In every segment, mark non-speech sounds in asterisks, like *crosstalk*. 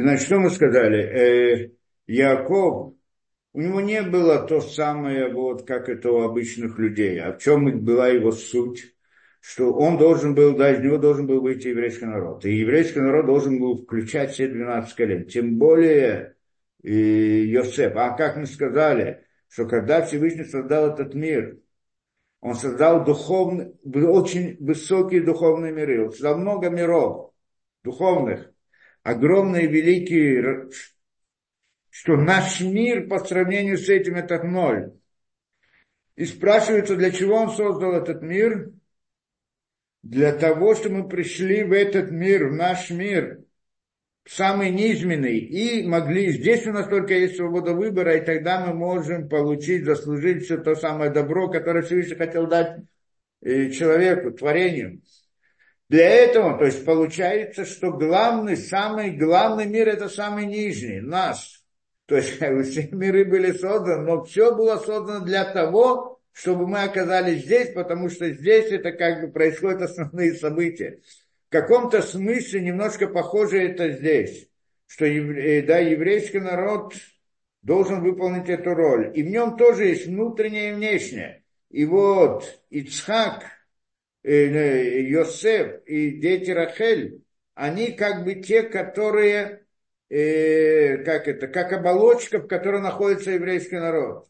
Значит, что мы сказали? Э, Яков, у него не было то самое, вот, как это у обычных людей. А в чем была его суть? Что он должен был, да, из него должен был выйти еврейский народ. И еврейский народ должен был включать все 12 колен. Тем более и Йосеф. А как мы сказали, что когда Всевышний создал этот мир, он создал духовный, очень высокие духовные миры. Он создал много миров духовных, огромные, великие, что наш мир по сравнению с этим это ноль. И спрашивается, для чего он создал этот мир? Для того, чтобы мы пришли в этот мир, в наш мир, самый низменный, и могли, здесь у нас только есть свобода выбора, и тогда мы можем получить, заслужить все то самое добро, которое Всевышний хотел дать э, человеку, творению. Для этого, то есть получается, что главный, самый главный мир это самый нижний, наш. То есть *laughs* все миры были созданы, но все было создано для того, чтобы мы оказались здесь, потому что здесь это как бы происходят основные события в каком-то смысле немножко похоже это здесь, что э, да, еврейский народ должен выполнить эту роль. И в нем тоже есть внутреннее и внешнее. И вот Ицхак, Йосеф и дети Рахель, они как бы те, которые, э, как это, как оболочка, в которой находится еврейский народ.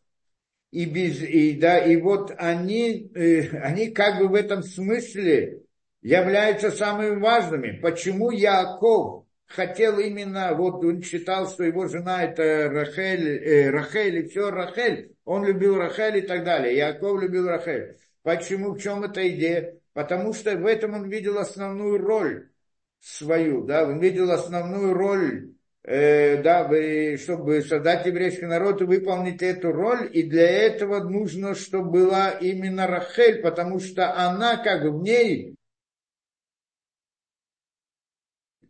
И, без, и, да, и вот они, э, они как бы в этом смысле являются самыми важными. Почему Яков хотел именно, вот он считал, что его жена это Рахель, э, Рахель и все Рахель, он любил Рахель и так далее. Яков любил Рахель. Почему, в чем эта идея? Потому что в этом он видел основную роль свою, да, он видел основную роль, э, да, чтобы создать еврейский народ и выполнить эту роль, и для этого нужно, чтобы была именно Рахель, потому что она как в ней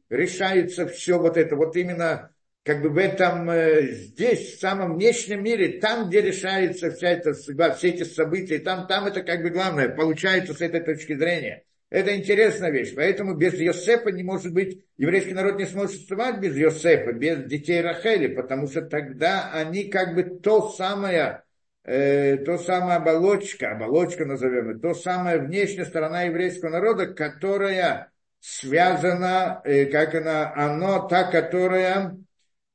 решается все вот это, вот именно как бы в этом, э, здесь, в самом внешнем мире, там, где решается вся эта судьба, все эти события, там, там это как бы главное, получается с этой точки зрения. Это интересная вещь. Поэтому без Йосефа не может быть, еврейский народ не сможет существовать без Йосефа, без детей Рахели, потому что тогда они как бы то самое, э, то самая оболочка, оболочка назовем, то самая внешняя сторона еврейского народа, которая связано, э, как она, оно та, которая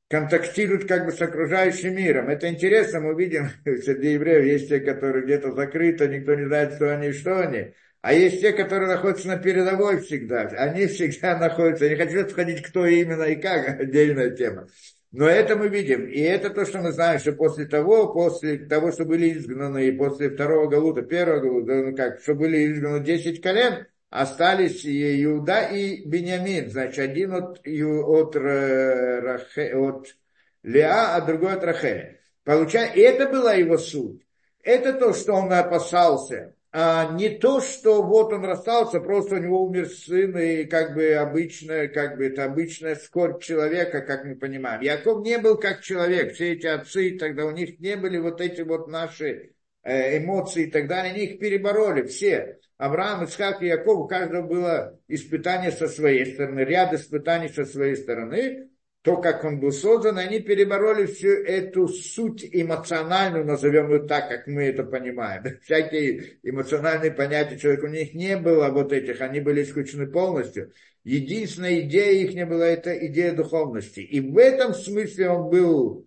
контактирует как бы с окружающим миром. Это интересно, мы видим, *laughs* среди евреев есть те, которые где-то закрыты, никто не знает, кто они и что они. А есть те, которые находятся на передовой всегда. Они *laughs* всегда находятся, не хочу сходить, кто именно и как, *laughs* отдельная тема. Но это мы видим. И это то, что мы знаем, что после того, после того, что были изгнаны, и после второго Галута, первого Галута, ну как, что были изгнаны 10 колен, остались Иуда и Бениамин. Значит, один от, от, Рахе, от Леа, а другой от Рахеля. Получается, это была его суть. Это то, что он опасался. А не то, что вот он расстался, просто у него умер сын, и как бы обычная, как бы это обычная скорбь человека, как мы понимаем. Яков не был как человек, все эти отцы, тогда у них не были вот эти вот наши э, эмоции и так далее, они их перебороли все. Авраам, Исхак и Яков, у каждого было испытание со своей стороны, ряд испытаний со своей стороны, то, как он был создан, они перебороли всю эту суть эмоциональную, назовем ее так, как мы это понимаем. *laughs* Всякие эмоциональные понятия человека у них не было вот этих, они были исключены полностью. Единственная идея их не была, это идея духовности. И в этом смысле он был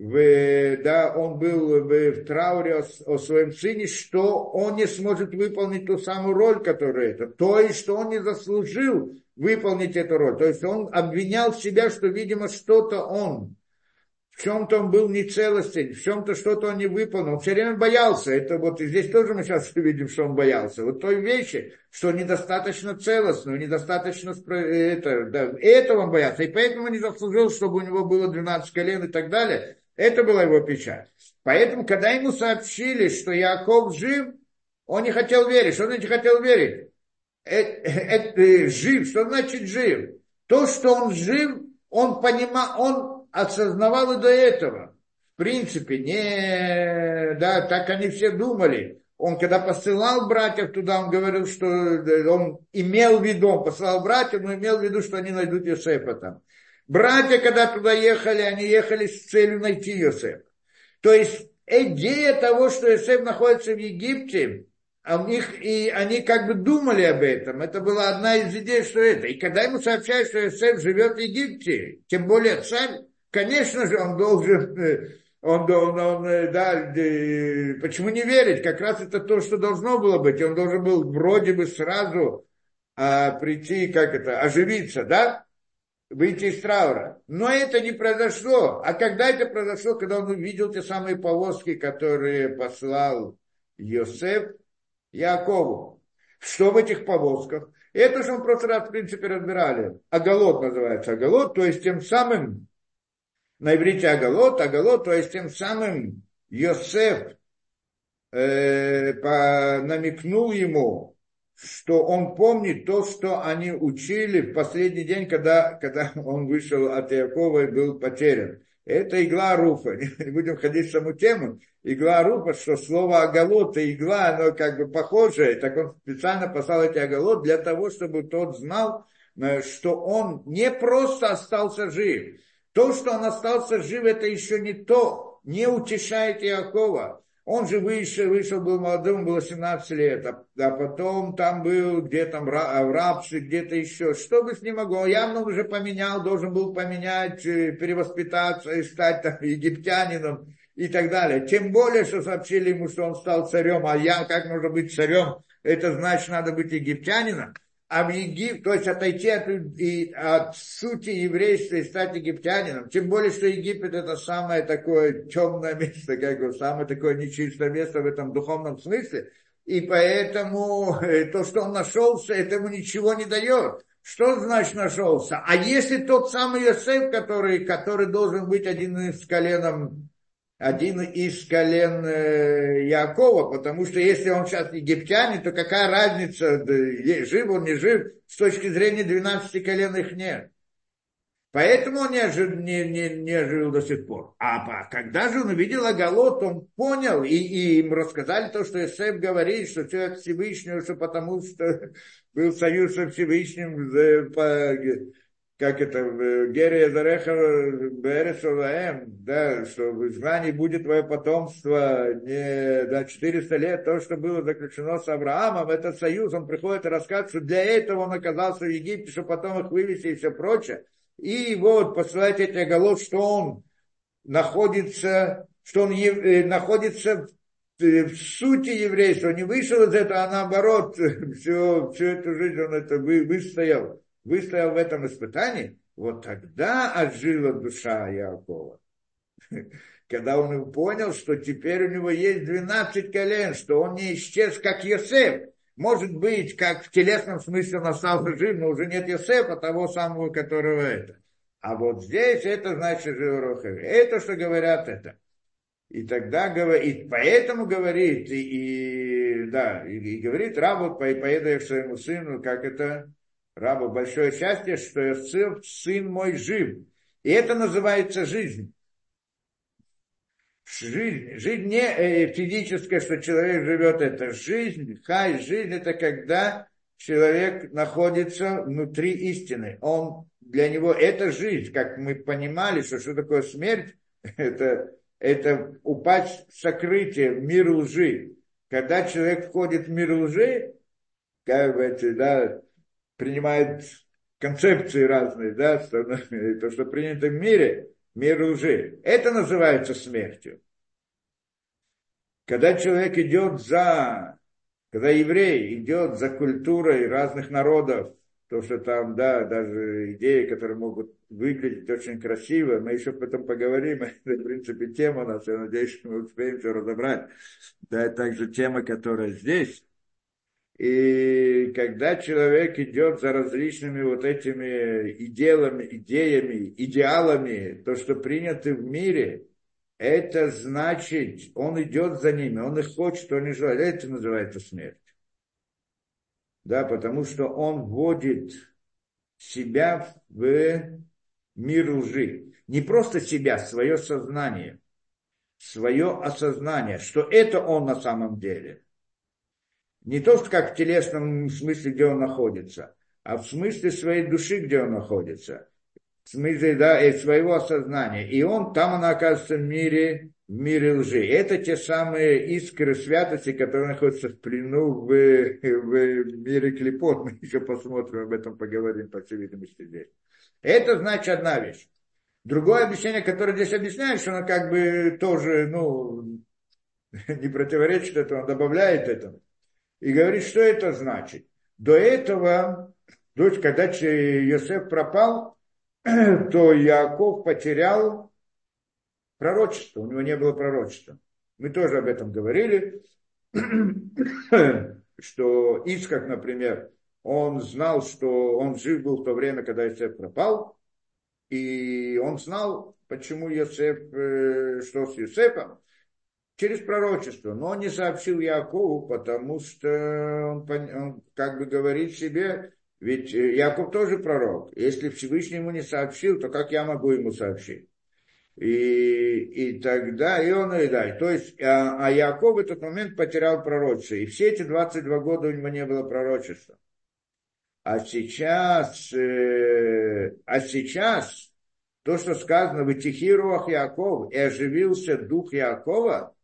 в, да, он был в, в трауре о, о своем сыне, что он не сможет выполнить ту самую роль, которая это. То есть, что он не заслужил выполнить эту роль. То есть, он обвинял себя, что, видимо, что-то он, в чем-то он был нецелостен, в чем-то что-то он не выполнил. Он все время боялся. Это вот и здесь тоже мы сейчас *laughs* видим, что он боялся. Вот той вещи, что недостаточно целостно, недостаточно это, да, этого он боялся. И поэтому не заслужил, чтобы у него было 12 колен и так далее. Это была его печаль. Поэтому, когда ему сообщили, что Яков жив, он не хотел верить. Что значит хотел верить? Это, это, э, жив, что значит жив? То, что он жив, он понимал, он осознавал и до этого. В принципе, не, да, так они все думали. Он когда посылал братьев туда, он говорил, что он имел в виду, он посылал братьев, но имел в виду, что они найдут Йосефа там. Братья, когда туда ехали, они ехали с целью найти Йосефа. То есть идея того, что Йосеф находится в Египте, а у них, и они как бы думали об этом. Это была одна из идей, что это. И когда ему сообщают, что Йосеф живет в Египте, тем более царь, конечно же, он должен, э, он, он, он э, да, почему не верить? Как раз это то, что должно было быть. Он должен был вроде бы сразу а, прийти, как это, оживиться, да? Выйти из траура. Но это не произошло. А когда это произошло? Когда он увидел те самые повозки, которые послал Йосеф Якову. Что в этих повозках? Это же в прошлый раз, в принципе, разбирали. Агалот называется Агалот, то есть тем самым, на иврите Агалот, Агалот, то есть тем самым Йосеф э, по, намекнул ему, что он помнит то, что они учили в последний день, когда, когда он вышел от Якова и был потерян. Это игла Руфа. *laughs* Не будем ходить в саму тему. Игла Руфа, что слово оголот и игла, оно как бы похожее. Так он специально послал эти оголот для того, чтобы тот знал, э, что он не просто остался жив. То, что он остался жив, это еще не то. Не утешает Иакова. Он же вышел, вышел, был молодым, было 17 лет, а, а потом там был где-то в рабстве, где-то еще. Что бы с ним могло? Явно уже поменял, должен был поменять, э, перевоспитаться и стать там, *laughs* египтянином и так далее. Тем более, что сообщили ему, что он стал царем, а я, как можно быть царем? Это значит, надо быть египтянином в Египет, то есть отойти от, и, от сути еврейства и стать египтянином. Тем более, что Египет это самое такое темное место, как бы, самое такое нечистое место в этом духовном смысле. И поэтому э, то, что он нашелся, этому ничего не дает. Что значит нашелся? А если тот самый Йосеф, который, который должен быть один из коленом один из колен э, Якова, потому что если он сейчас египтянин, то какая разница, жив он, не жив, с точки зрения 12 колен их нет. Поэтому он не, ожив, не, не, не жил до сих пор. А когда же он увидел Агалот, он понял, и, и им рассказали то, что Исаев говорит, что человек Всевышнего, что потому что *laughs* был союз со Всевышним как это, в Гере Зареха Бересоваем, да, что в изгнании будет твое потомство не до да, 400 лет, то, что было заключено с Авраамом, этот союз, он приходит и рассказывает, что для этого он оказался в Египте, чтобы потом их вывести и все прочее. И вот посылает эти голов, что он находится, что он э, находится в, э, в сути еврейства, он не вышел из этого, а наоборот, *laughs* всю, всю эту жизнь он это вы, выстоял выстоял в этом испытании, вот тогда ожила душа Якова. *laughs* Когда он понял, что теперь у него есть 12 колен, что он не исчез, как Йосеф. Может быть, как в телесном смысле он остался жив, но уже нет Йосефа, того самого, которого это. А вот здесь это значит Живорохов. Это, что говорят это. И тогда говорит, поэтому говорит, и, и да, и, и говорит, рабу, поеду я к своему сыну, как это, Рабу большое счастье, что Иосиф, сын мой, жив. И это называется жизнь. Жизнь, жизнь не э, физическая, что человек живет, это жизнь, хай, жизнь это когда человек находится внутри истины. Он, для него это жизнь, как мы понимали, что что такое смерть, *laughs* это, это упасть в сокрытие, в мир лжи. Когда человек входит в мир лжи, как бы, да, принимает концепции разные, да, то, что принято в мире, мир лжи. Это называется смертью. Когда человек идет за, когда еврей идет за культурой разных народов, то, что там, да, даже идеи, которые могут выглядеть очень красиво, мы еще об этом поговорим, *laughs* это, в принципе, тема у нас, я надеюсь, мы успеем все разобрать. Да, это также тема, которая здесь. И когда человек идет за различными вот этими идеями, идеями, идеалами, то, что принято в мире, это значит, он идет за ними, он их хочет, он их желает. Это называется смерть. Да, потому что он вводит себя в мир лжи. Не просто себя, свое сознание, свое осознание, что это он на самом деле – не то, как в телесном смысле, где он находится, а в смысле своей души, где он находится. в смысле, да, из своего осознания. И он, там она оказывается в мире, в мире лжи. Это те самые искры святости, которые находятся в плену в, *laughs* в мире клепот. Мы еще посмотрим, об этом поговорим, по всей видимости, здесь. Это значит одна вещь. Другое объяснение, которое здесь объясняет, что оно как бы тоже, ну, *laughs* не противоречит этому, он добавляет этому. И говорит, что это значит. До этого, то есть, когда Йосеф пропал, *clears throat* то Яков потерял пророчество, у него не было пророчества. Мы тоже об этом говорили, *clears throat* что Ицкак, например, он знал, что он жив был в то время, когда Йосеф пропал, и он знал, почему Йосеф, э, что с Йосефом, через пророчество. Но он не сообщил Якову, потому что он, он как бы говорит себе, ведь э, Яков тоже пророк. Если Всевышний ему не сообщил, то как я могу ему сообщить? И, и тогда, и он и да. То есть, а, а Яков в этот момент потерял пророчество. И все эти 22 года у него не было пророчества. А сейчас, э, а сейчас то, что сказано в Яков, и оживился дух Якова,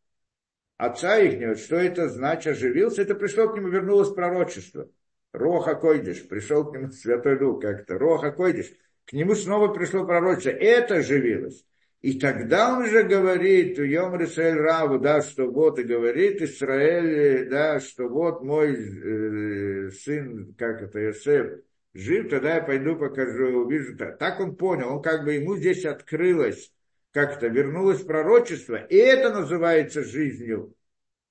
отца их, что это значит, оживился, это пришло к нему, вернулось пророчество. Роха Койдиш, пришел к нему *laughs* Святой Дух как-то, Роха Койдиш, к нему снова пришло пророчество, это оживилось. И тогда он же говорит, Йом Исраэль Раву, да, что вот, и говорит Израиль, да, что вот мой э, сын, как это, Йосеф, жив, тогда я пойду покажу, увижу. Так он понял, он как бы ему здесь открылось, как-то вернулось пророчество, и это называется жизнью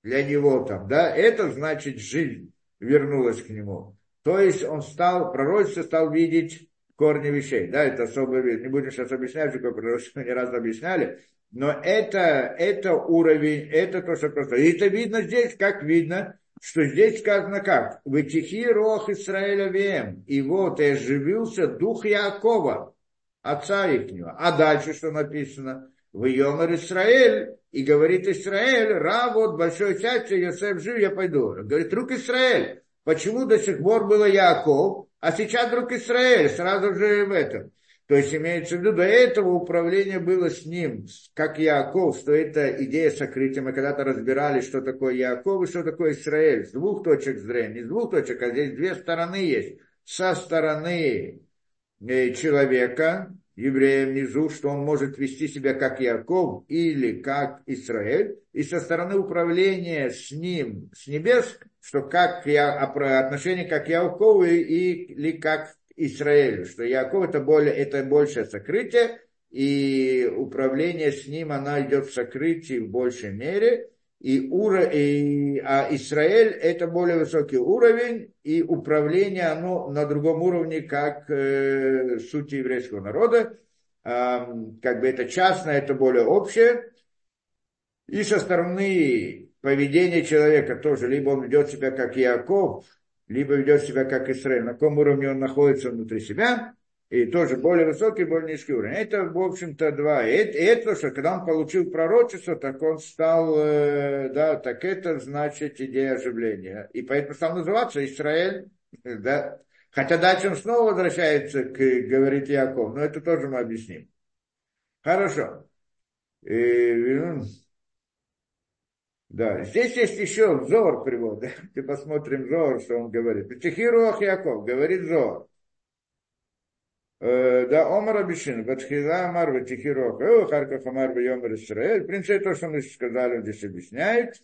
для него там, да, это значит жизнь вернулась к нему. То есть он стал, пророчество стал видеть корни вещей. Да, это особый вид. Не будем сейчас объяснять, что пророчество не раз объясняли. Но это, это уровень, это то, что просто. И это видно здесь, как видно, что здесь сказано как? Вытихи рох Израиля вем. И вот и оживился дух Якова, отца их. А дальше что написано? В Йомар Израиль, и говорит Израиль, Ра, вот большой счастье, Йосеф жив, я пойду. Говорит, друг Израиль, почему до сих пор было Яков, а сейчас друг Израиль, сразу же в этом. То есть имеется в виду, до этого управление было с ним, как Яков, что это идея сокрытия. Мы когда-то разбирали, что такое Яков и что такое Израиль. С двух точек зрения, не с двух точек, а здесь две стороны есть. Со стороны человека, еврея внизу, что он может вести себя как Яков или как Израиль, и со стороны управления с ним, с небес, что как я, отношение как Якову и, или как Израилю, что Яков это, более, это большее сокрытие, и управление с ним, она идет в сокрытии в большей мере, и, ура, и, а Израиль это более высокий уровень, и управление оно на другом уровне, как э, суть еврейского народа. Э, как бы это частное, это более общее. И со стороны поведения человека тоже, либо он ведет себя как Яков, либо ведет себя как Израиль, на каком уровне он находится внутри себя, и тоже более высокий, более низкий уровень. Это, в общем-то, два. Это, это, что когда он получил пророчество, так он стал, э, да, так это значит идея оживления. И поэтому стал называться Израиль, да. Хотя дальше он снова возвращается к, говорит Яков, но это тоже мы объясним. Хорошо. И, да, здесь есть еще Зор привод. *laughs* Ты посмотрим Зор, что он говорит. Тихируах Яков, говорит Зор. Э, да, Омар Абишин, Батхила Амар, Ватихирох, Харков Амар, Йомар Исраэль. В принципе, то, что мы сказали, здесь объясняет.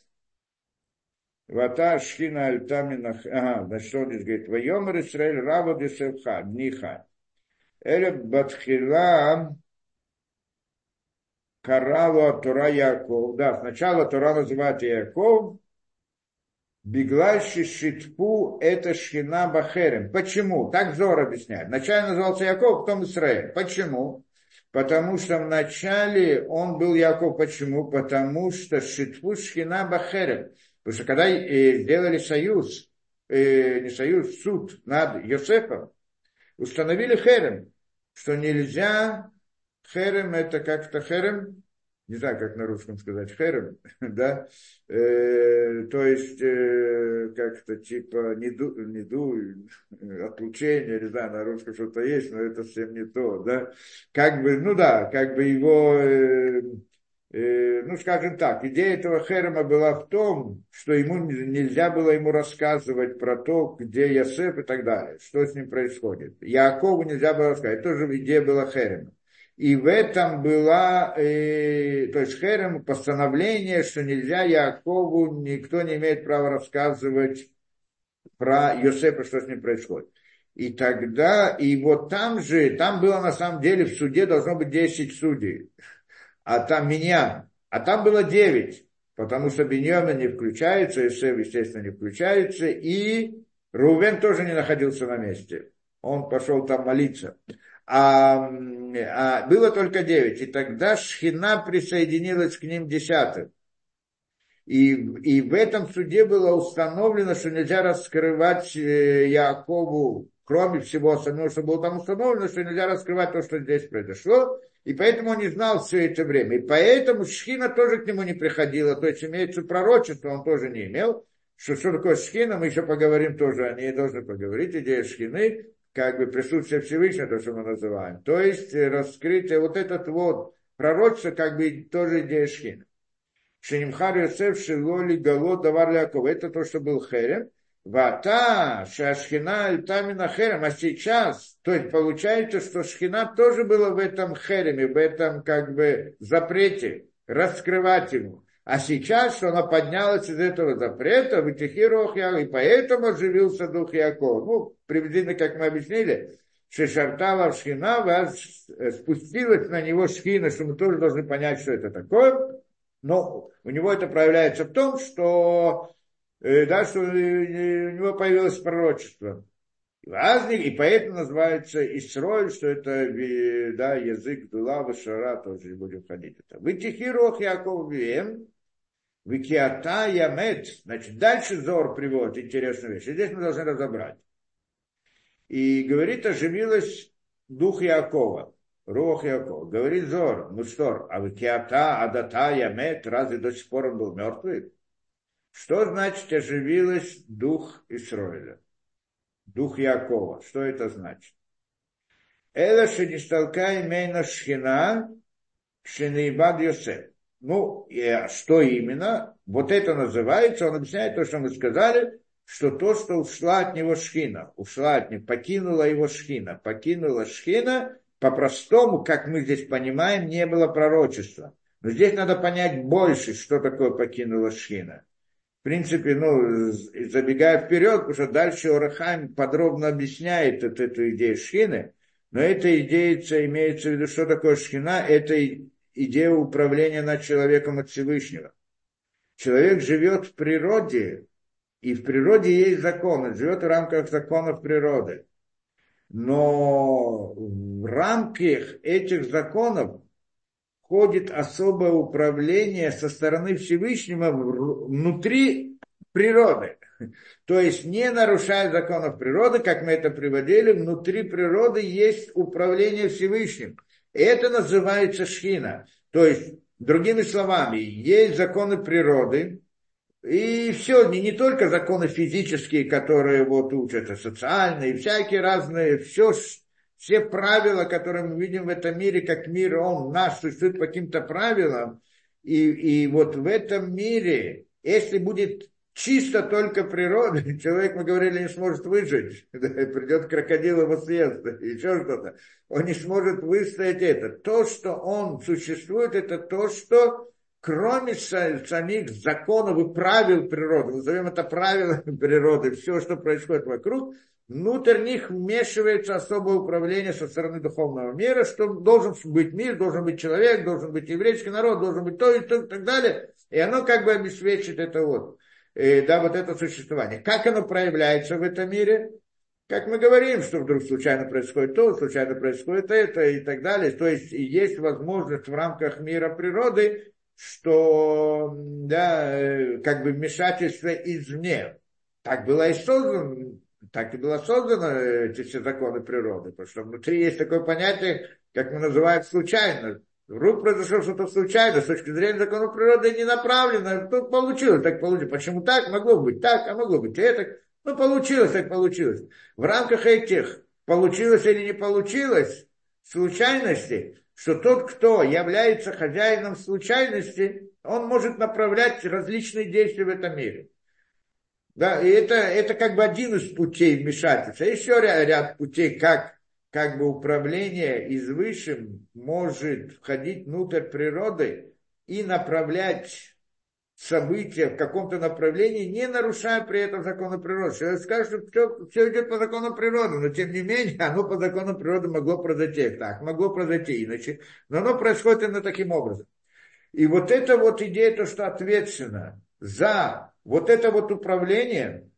Вата Шхина Альтаминах, ага, значит, он здесь говорит, Вайомар Исраэль, Рава Десевха, Дниха. Эле Батхила Карава Тора Яков. Да, сначала Тора называет Яков, Беглаши Шитпу это Шхина Бахерем. Почему? Так Зор объясняет. Вначале назывался Яков, потом Израиль. Почему? Потому что вначале он был Яков. Почему? Потому что Шитпу Шхина Бахерем. Потому что когда э, сделали союз, э, не союз, суд над Йосефом, установили Херем, что нельзя, Херем это как-то Херем, не знаю, как на русском сказать, херем, *laughs* да, э, то есть э, как-то типа неду, неду, отлучение, не знаю, на русском что-то есть, но это совсем не то, да, как бы, ну да, как бы его, э, э, ну скажем так, идея этого херема была в том, что ему нельзя было ему рассказывать про то, где Ясеф и так далее, что с ним происходит. Якову нельзя было рассказать, тоже идея была херема. И в этом была, э, то есть Херем, постановление, что нельзя Якову, никто не имеет права рассказывать про Йосефа, что с ним происходит. И тогда, и вот там же, там было на самом деле в суде должно быть 10 судей, а там меня, а там было 9, потому что Беньямин не включается, Исев, естественно, не включается, и Рувен тоже не находился на месте. Он пошел там молиться а, а было только девять. И тогда Шхина присоединилась к ним десятым. И, и в этом суде было установлено, что нельзя раскрывать э, Якову, кроме всего остального, что было там установлено, что нельзя раскрывать то, что здесь произошло. И поэтому он не знал все это время. И поэтому Шхина тоже к нему не приходила. То есть имеется пророчество, он тоже не имел. Что, что такое Шхина, мы еще поговорим тоже, о ней должны поговорить, идея Шхины как бы присутствие Всевышнего, то, что мы называем. То есть э, раскрытие, вот этот вот пророчество, как бы тоже идея Шхина. Шенимхар Йосеф Шилоли Гало Давар Яков. Это то, что был Херем. Вата, Шашхина и Тамина Херем. А сейчас, то есть получается, что Шхина тоже была в этом Хереме, в этом как бы запрете раскрывать ему. А сейчас, что она поднялась из этого запрета, вытихирох и поэтому оживился дух Якова. Ну, приблизительно, как мы объяснили, Шешартава Шхина, спустилась на него Шхина, что мы тоже должны понять, что это такое. Но у него это проявляется в том, что, э, да, что у него появилось пророчество. И поэтому называется Исроль, что это э, да, язык Дула, Шара, тоже будем ходить. Это. Вытихирох Яков Вием, Викиата Ямет. Значит, дальше Зор приводит интересную вещь. И здесь мы должны разобрать. И говорит, оживилась дух Якова, Рух Якова. Говорит Зор, ну что, а Викиата, Адата Ямет, разве до сих пор он был мертвый? Что значит оживилась дух Исроиля? Дух Якова. Что это значит? Эла шенисталка имейна шхина шенейбад Йосеф. Ну, и что именно? Вот это называется, он объясняет то, что мы сказали, что то, что ушла от него шхина, ушла от него, покинула его шхина, покинула шхина, по-простому, как мы здесь понимаем, не было пророчества. Но здесь надо понять больше, что такое покинула шхина. В принципе, ну, забегая вперед, потому что дальше Орахайм подробно объясняет вот эту идею шхины, но эта идея имеется в виду, что такое шхина, это идея управления над человеком от Всевышнего. Человек живет в природе, и в природе есть законы, живет в рамках законов природы. Но в рамках этих законов входит особое управление со стороны Всевышнего внутри природы. То есть не нарушая законов природы, как мы это приводили, внутри природы есть управление Всевышним. Это называется шхина. То есть, другими словами, есть законы природы, и все, не, не только законы физические, которые вот учат, а социальные, всякие разные, все, все правила, которые мы видим в этом мире, как мир, он наш существует по каким-то правилам. И, и вот в этом мире, если будет чисто только природа, *laughs* человек, мы говорили, не сможет выжить, *laughs* придет крокодил его съест, *laughs* еще что-то, он не сможет выстоять это. То, что он существует, это то, что кроме самих законов и правил природы, назовем это правилами природы, все, что происходит вокруг, внутрь них вмешивается особое управление со стороны духовного мира, что должен быть мир, должен быть человек, должен быть еврейский народ, должен быть то и то и так далее. И оно как бы обеспечит это вот э, да, вот это существование. Как оно проявляется в этом мире? Как мы говорим, что вдруг случайно происходит то, случайно происходит это и так далее. То есть есть возможность в рамках мира природы, что да, э, как бы вмешательство извне. Так было и создано, так и было создано э, эти все законы природы, потому что внутри есть такое понятие, как мы называем случайно. Вдруг произошло что-то случайно, с точки зрения закона природы не направлено, тут получилось, так получилось. Почему так? Могло быть так, а могло быть это. Ну, получилось, так получилось. В рамках этих получилось или не получилось, случайности, что тот, кто является хозяином случайности, он может направлять различные действия в этом мире. Да, и это, это как бы один из путей вмешательства. Еще ряд, ряд путей, как, как бы управление из высшим может входить внутрь природы и направлять события в каком-то направлении, не нарушая при этом законы природы. Человек скажет, что все, все идет по закону природы, но тем не менее оно по закону природы могло произойти так, могло произойти иначе, но оно происходит именно таким образом. И вот эта вот идея, то, что ответственно за вот это вот управление,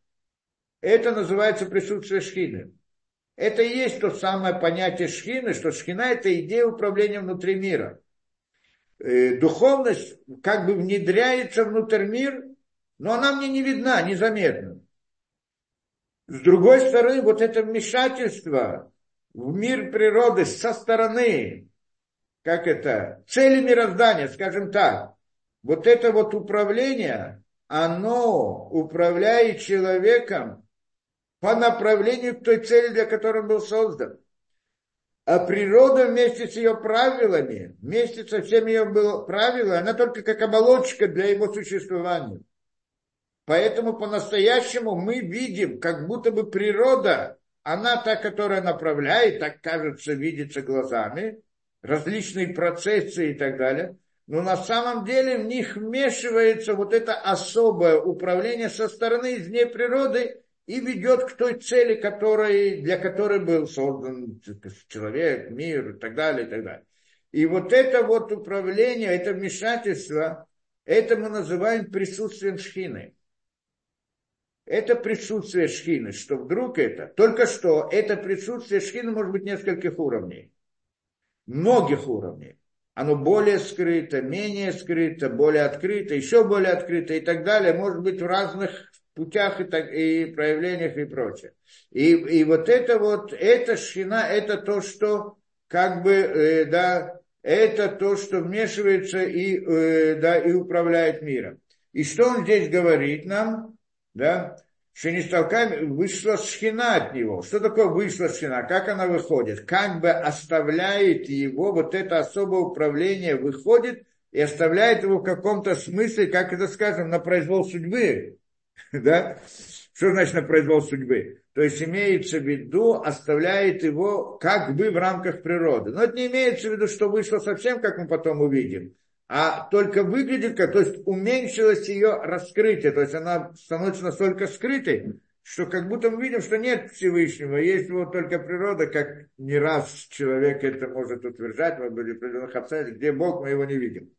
это называется присутствие шхины. Это и есть то самое понятие шхины, что шхина – это идея управления внутри мира – Э, духовность как бы внедряется внутрь мир, но она мне не видна, незаметна. С другой стороны, вот это вмешательство в мир природы со стороны, как это, цели мироздания, скажем так, вот это вот управление, оно управляет человеком по направлению к той цели, для которой он был создан. А природа вместе с ее правилами, вместе со всеми ее правилами, она только как оболочка для его существования. Поэтому по-настоящему мы видим, как будто бы природа, она та, которая направляет, так кажется, видится глазами, различные процессы и так далее. Но на самом деле в них вмешивается вот это особое управление со стороны из природы, и ведет к той цели, которой, для которой был создан человек, мир и так далее, и так далее. И вот это вот управление, это вмешательство, это мы называем присутствием шхины. Это присутствие шхины, что вдруг это, только что это присутствие шхины может быть нескольких уровней, многих уровней. Оно более скрыто, менее скрыто, более открыто, еще более открыто и так далее, может быть в разных путях и, так, и проявлениях и прочее. И, и вот это вот, эта шхина, это то, что как бы, э, да, это то, что вмешивается и, э, да, и управляет миром. И что он здесь говорит нам, да, что не столками, вышла шхина от него. Что такое вышла шхина? Как она выходит? Как бы оставляет его, вот это особое управление выходит и оставляет его в каком-то смысле, как это скажем, на произвол судьбы. *laughs* да? Что значит на произвол судьбы? То есть имеется в виду, оставляет его как бы в рамках природы. Но это не имеется в виду, что вышло совсем, как мы потом увидим, а только выглядит как, то есть уменьшилось ее раскрытие, то есть она становится настолько скрытой, что как будто мы видим, что нет Всевышнего, есть вот только природа, как не раз человек это может утверждать, мы были определенных где Бог, мы его не видим.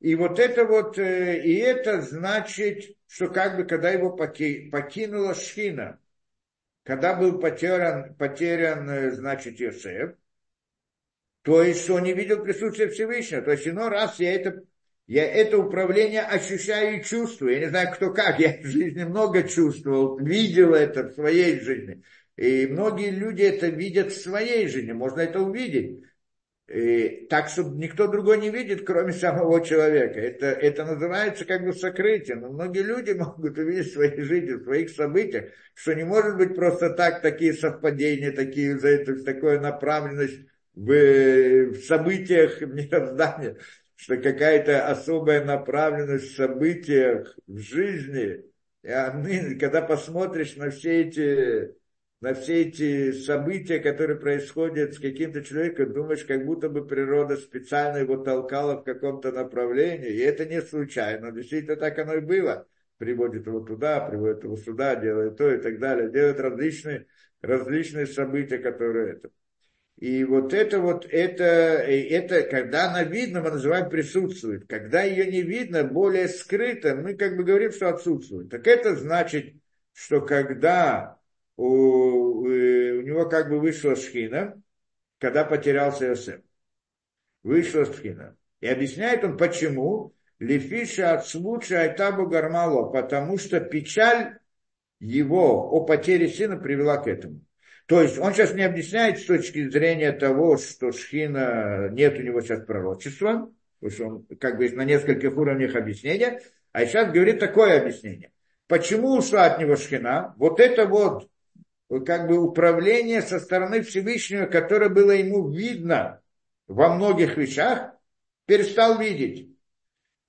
И вот это вот, э, и это значит, что как бы когда его покинула Шхина, когда был потерян, потерян э, значит, Йосеф, то есть, что не видел присутствия Всевышнего. То есть, иной раз я это, я это управление ощущаю и чувствую. Я не знаю, кто как. Я в жизни много чувствовал, видел это в своей жизни. И многие люди это видят в своей жизни. Можно это увидеть. И так, чтобы никто другой не видит, кроме самого человека. Это, это называется как бы сокрытие. Но многие люди *laughs* могут увидеть в своей жизни, в своих событиях, что не может быть просто так, такие совпадения, такие, за это, такая направленность в, в событиях *laughs* мироздания, что какая-то особая направленность в событиях, в жизни. И они, когда посмотришь на все эти на все эти события, которые происходят с каким-то человеком, думаешь, как будто бы природа специально его толкала в каком-то направлении, и это не случайно, действительно так оно и было. Приводит его туда, приводит его сюда, делает то и так далее, делает различные, различные события, которые это. И вот это вот, это, это, когда она видна, мы называем присутствует. Когда ее не видно, более скрыто, мы как бы говорим, что отсутствует. Так это значит, что когда у, э, у него как бы вышла шхина, когда потерялся Йосеф. Вышла шхина. И объясняет он, почему. Лефиша от случая Айтабу Гармало, потому что печаль его о потере сына привела к этому. То есть он сейчас не объясняет с точки зрения того, что Шхина, нет у него сейчас пророчества, потому что он как бы на нескольких уровнях объяснения, а сейчас говорит такое объяснение. Почему ушла от него Шхина? Вот это вот как бы управление со стороны Всевышнего, которое было ему видно во многих вещах, перестал видеть.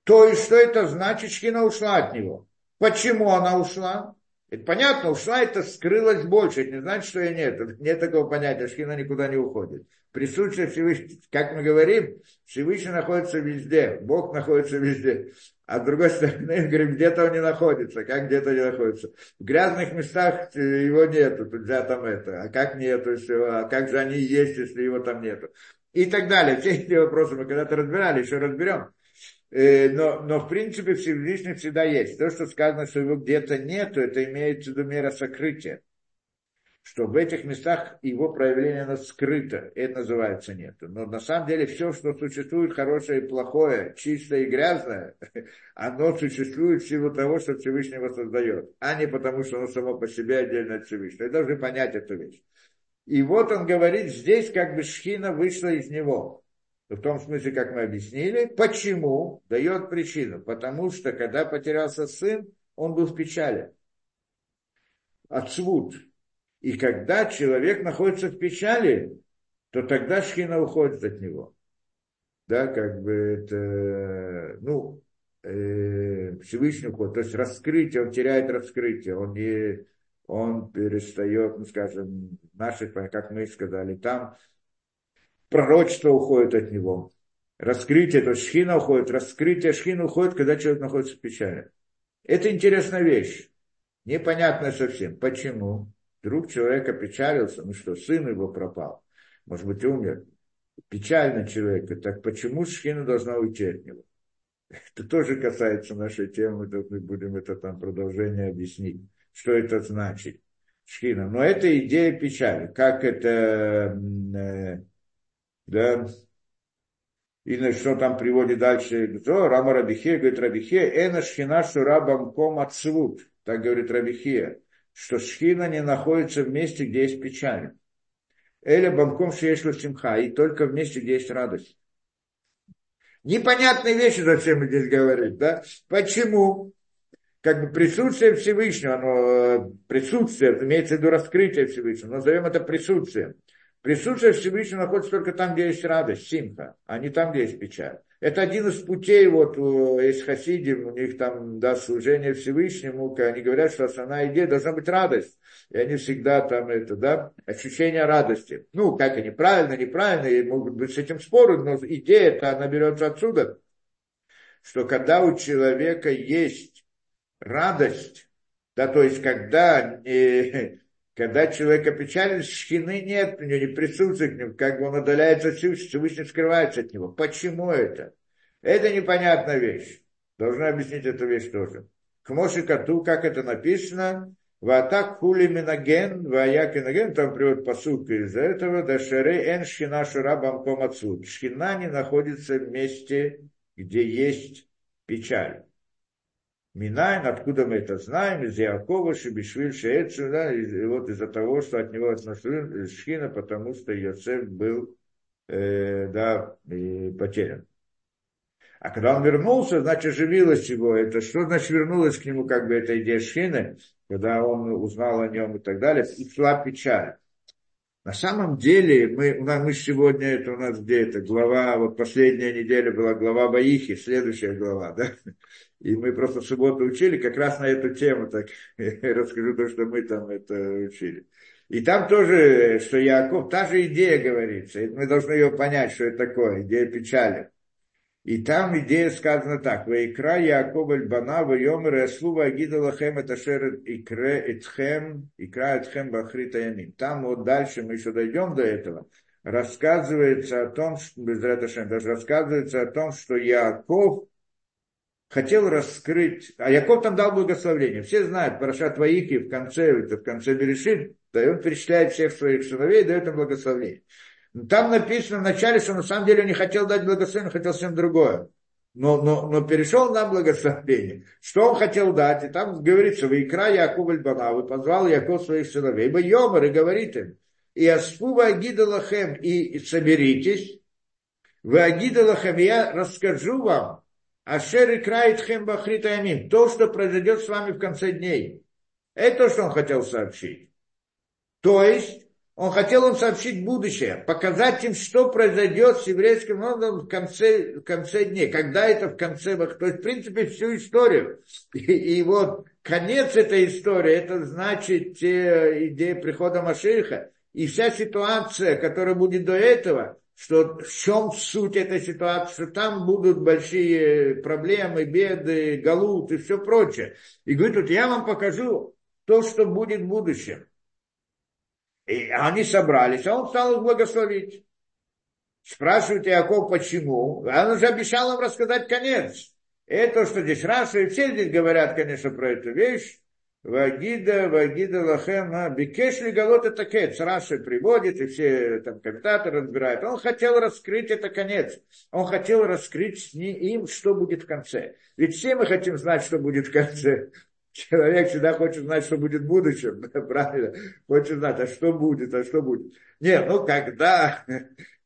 То есть, что это значит, Шхина ушла от него? Почему она ушла? Это понятно, ушла, это скрылось больше. Это не значит, что и нет. Нет такого понятия, Шхина никуда не уходит. Присутствие Всевышнего, как мы говорим, Всевышний находится везде, Бог находится везде. А с другой стороны, говорим, где-то он не находится, как где-то не находится. В грязных местах его нету, туда там это, а как нету, а как же они есть, если его там нету. И так далее. Все эти вопросы мы когда-то разбирали, еще разберем. Э, но, но в принципе Всевышний всегда есть. То, что сказано, что его где-то нету, это имеется в виду мера сокрытия. Что в этих местах его проявление оно скрыто. Это называется нету. Но на самом деле все, что существует, хорошее и плохое, чистое и грязное, *laughs* оно существует в силу того, что Всевышний его создает. А не потому, что оно само по себе отдельно от Всевышнего. Вы должны понять эту вещь. И вот он говорит, здесь как бы шхина вышла из него в том смысле, как мы объяснили. Почему? Дает причину. Потому что, когда потерялся сын, он был в печали. Отсвут. И когда человек находится в печали, то тогда шхина уходит от него. Да, как бы это, ну, э, Всевышний уход, то есть раскрытие, он теряет раскрытие, он не, он перестает, ну, скажем, наши, как мы сказали, там пророчество уходит от него. Раскрытие, то есть шхина уходит, раскрытие шхина уходит, когда человек находится в печали. Это интересная вещь. Непонятно совсем. Почему? Вдруг человек опечалился, ну что, сын его пропал, может быть, умер. Печально человека, так почему шхина должна уйти от него? Это тоже касается нашей темы, мы будем это там продолжение объяснить, что это значит. Шхина. Но это идея печали. Как это э, да, и что там приводит дальше, то Рама Рабихе, говорит Рабихе, эна шхина шура бамком ацвут, так говорит Рабихе, что шхина не находится в месте, где есть печаль. Эля бамком шеешлу симха, и только в месте, где есть радость. Непонятные вещи зачем здесь говорить, да? Почему? Как бы присутствие Всевышнего, оно, присутствие, имеется в виду раскрытие Всевышнего, назовем это присутствием. Присутствие Всевышнего находится только там, где есть радость, симха, а не там, где есть печаль. Это один из путей, вот есть хасиди, у них там, да, служение Всевышнему, они говорят, что основная идея должна быть радость. И они всегда там, это, да, ощущение радости. Ну, как они, правильно, неправильно, и могут быть с этим споры, но идея это она берется отсюда, что когда у человека есть радость, да, то есть когда э, когда человек опечален, шхины нет у него, не присутствует к нему, как бы он удаляется от Всевышний, скрывается от него. Почему это? Это непонятная вещь. Должна объяснить эту вещь тоже. К Моше Кату, как это написано, Ватак хули минаген, ваяк инаген, там приводит посылка из этого, да шаре эн шхина шура бамком отсюд. Шхина не находится в месте, где есть печаль. Минайн, откуда мы это знаем, из Якова, Шибишвиль, Шеэцу, да, и вот из-за того, что от него отношили Шхина, потому что Йосеф был, э, да, потерян. А когда он вернулся, значит, оживилось его. Это что значит вернулась к нему, как бы, эта идея Шхины, когда он узнал о нем и так далее, и шла печаль. На самом деле, мы, мы сегодня, это у нас где это, глава, вот последняя неделя была глава Баихи, следующая глава, да? И мы просто в субботу учили как раз на эту тему, так *laughs* расскажу то, что мы там это учили. И там тоже, что Яков, та же идея говорится, и мы должны ее понять, что это такое, идея печали. И там идея сказана так. Вайкра Яков Бана Вайомер Яслу Вагида Лахем это шер икре Этхем, икра Этхем Бахри Таямим. Там вот дальше мы еще дойдем до этого. Рассказывается о том, что, даже рассказывается о том, что Яков хотел раскрыть, а Яков там дал благословение. Все знают, Парашат Ваики в конце, это в конце Берешит, да, он перечисляет всех своих сыновей и дает им благословение. Там написано вначале, что на самом деле он не хотел дать благословение, хотел всем другое. Но, но, но перешел на благословение. Что он хотел дать? И там говорится, в икра Яков Альбанав, и позвал Яков своих сыновей, бы Йомар, и говорит им, и аспу Агида Лахем, и соберитесь, вы Агида Лахем, я расскажу вам, Ашер и крает хем бахритамим, то, что произойдет с вами в конце дней. Это то, что он хотел сообщить. То есть, он хотел им сообщить будущее, показать им, что произойдет с еврейским народом в конце, в конце дней, когда это в конце, то есть, в принципе, всю историю. И, и вот конец этой истории, это значит те идеи прихода Машиха, и вся ситуация, которая будет до этого, что в чем суть этой ситуации, что там будут большие проблемы, беды, галут и все прочее. И говорит, вот я вам покажу то, что будет в будущем. И они собрались, а он стал их благословить. Спрашивает Яков, почему? Он уже обещал им рассказать конец. Это, что здесь Раши, и все здесь говорят, конечно, про эту вещь. ואגידה, ואגידה לכם, ביקש לגלות את הקץ. Раши приводит, и все там комментаторы разбирают. Он хотел раскрыть это конец. Он хотел раскрыть им, что будет в конце. Ведь все мы хотим знать, что будет в конце. Человек всегда хочет знать, что будет в будущем, *laughs* правильно? Хочет знать, а что будет, а что будет. Не, ну когда,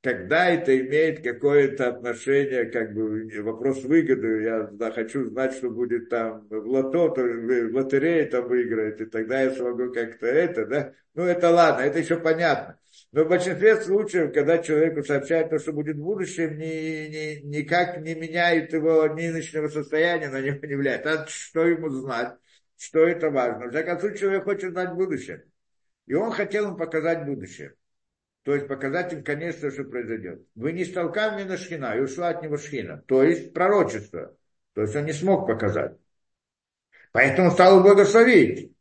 когда это имеет какое-то отношение, как бы вопрос выгоды, я да, хочу знать, что будет там в лото, то, в лотерее там выиграет, и тогда я смогу как-то это, да? Ну это ладно, это еще понятно. Но в большинстве случаев, когда человеку сообщают то, что будет в будущем, ни, ни, никак не меняет его нынешнего состояния, на него не влияет. А что ему знать? что это важно. В всяком случае, человек хочет знать будущее. И он хотел им показать будущее. То есть показать им, конечно, что произойдет. Вы не столкали на шхина, и ушла от него шхина. То есть пророчество. То есть он не смог показать. Поэтому стал благословить.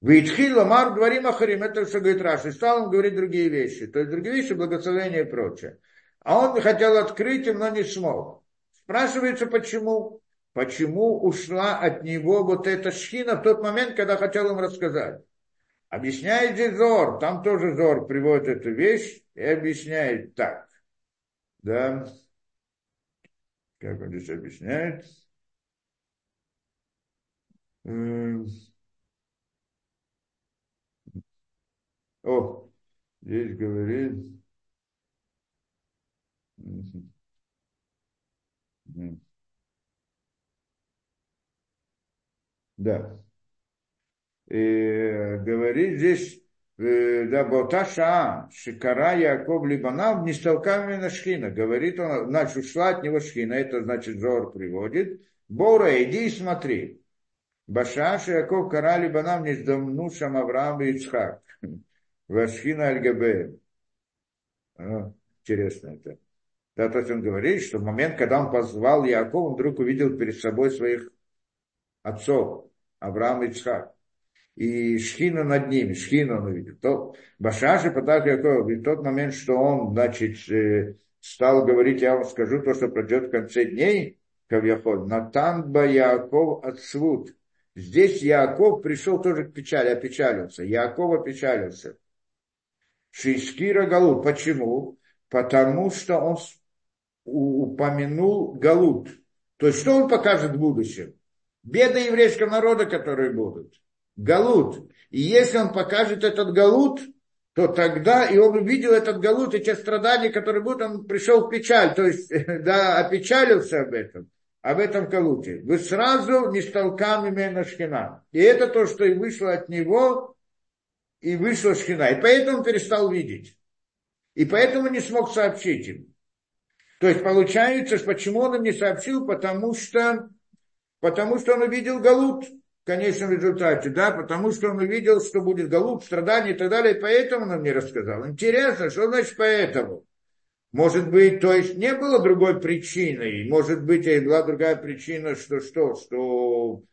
Витхила мар дворим ахарим, это что говорит Раши, стал он говорить другие вещи. То есть другие вещи, благословение и прочее. А он хотел открыть им, но не смог. Спрашивается, почему? почему ушла от него вот эта шхина в тот момент, когда хотел им рассказать. Объясняет Зор, там тоже Зор приводит эту вещь и объясняет так. Да, как он здесь объясняет? О, здесь говорит. Да. И говорит здесь, э, да, Болташа, Шикара Яков Либанав, не столками на Шхина. Говорит он, значит, ушла от него Шхина, это значит, Зор приводит. Бора, иди и смотри. Башаш Яков Кара Либанав не сдамнушам Авраам и Ицхак. *laughs* Вашхина Альгабе. Интересно это. Да, то есть он говорит, что в момент, когда он позвал Яков, он вдруг увидел перед собой своих отцов, Авраам и Ицхак. И Шхина над ними, Шхина он увидел. То, Башаши Патах Яков, в тот момент, что он, значит, э, стал говорить, я вам скажу то, что пройдет в конце дней, Кавьяхоль, Натан ба Яков отсвут. Здесь Яков пришел тоже к печали, опечалился. Яков опечалился. Шишкира Галут. Почему? Потому что он упомянул Галут. То есть, что он покажет в будущем? беды еврейского народа, которые будут. Галут. И если он покажет этот галут, то тогда, и он увидел этот галут, и те страдания, которые будут, он пришел в печаль, то есть, *laughs* да, опечалился об этом, об этом галуте. Вы сразу не столками на шхина. И это то, что и вышло от него, и вышла шхина. И поэтому перестал видеть. И поэтому не смог сообщить им. То есть получается, почему он им не сообщил, потому что потому что он увидел Галут в конечном результате, да, потому что он увидел, что будет Галут, страдания и так далее, и поэтому он мне рассказал. Интересно, что значит поэтому? Может быть, то есть не было другой причины, может быть, и была другая причина, что что, что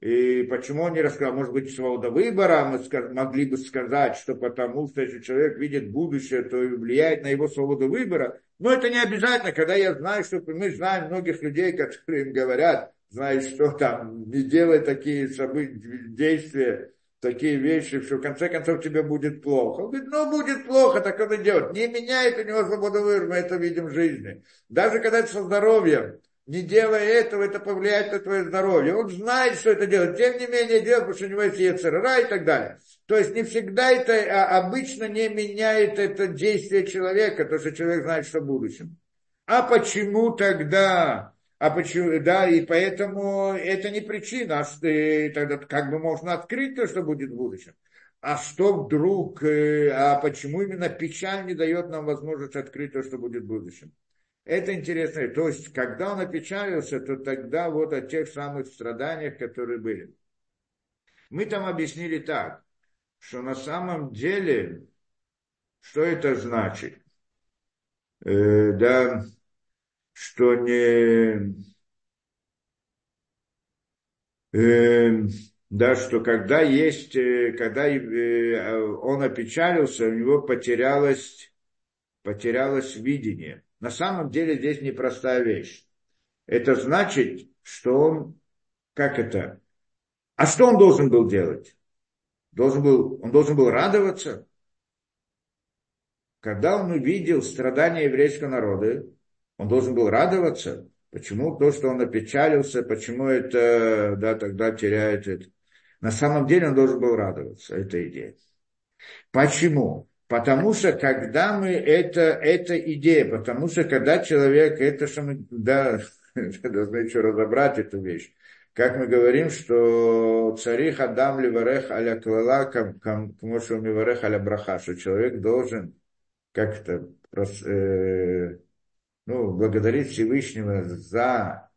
и почему он не рассказал? Может быть, свобода выбора, мы могли бы сказать, что потому что если человек видит будущее, то и влияет на его свободу выбора. Но это не обязательно, когда я знаю, что мы знаем многих людей, которые им говорят, знаешь, что там, не делай такие события, действия, такие вещи, что в конце концов тебе будет плохо. Он говорит, ну будет плохо, так он идет. Не меняет у него свободу выбора, мы это видим в жизни. Даже когда это со здоровьем. не делая этого, это повлияет на твое здоровье. Он знает, что это делает, тем не менее делает, потому что у него есть яцерара и так далее. То есть не всегда это, а обычно не меняет это действие человека, то, что человек знает, что в будущем. А почему тогда а почему, да, и поэтому это не причина, а что, тогда как бы можно открыть то, что будет в будущем. А что вдруг, э, а почему именно печаль не дает нам возможность открыть то, что будет в будущем? Это интересно. То есть, когда он опечалился, то тогда вот о тех самых страданиях, которые были. Мы там объяснили так, что на самом деле, что это значит? Э, да, что не... Э, да, что когда есть, э, когда э, он опечалился, у него потерялось, потерялось видение. На самом деле здесь непростая вещь. Это значит, что он, как это, а что он должен был делать? Должен был, он должен был радоваться. Когда он увидел страдания еврейского народа, он должен был радоваться. Почему то, что он опечалился, почему это да, тогда теряет это? На самом деле он должен был радоваться, эта идея. Почему? Потому что когда мы, это, это идея, потому что когда человек, это что мы, да, *laughs* должны еще разобрать эту вещь. Как мы говорим, что царих Адам ливарех аля клала, камошу миварех аля браха, что человек должен как-то э, ну, благодарить Всевышнего за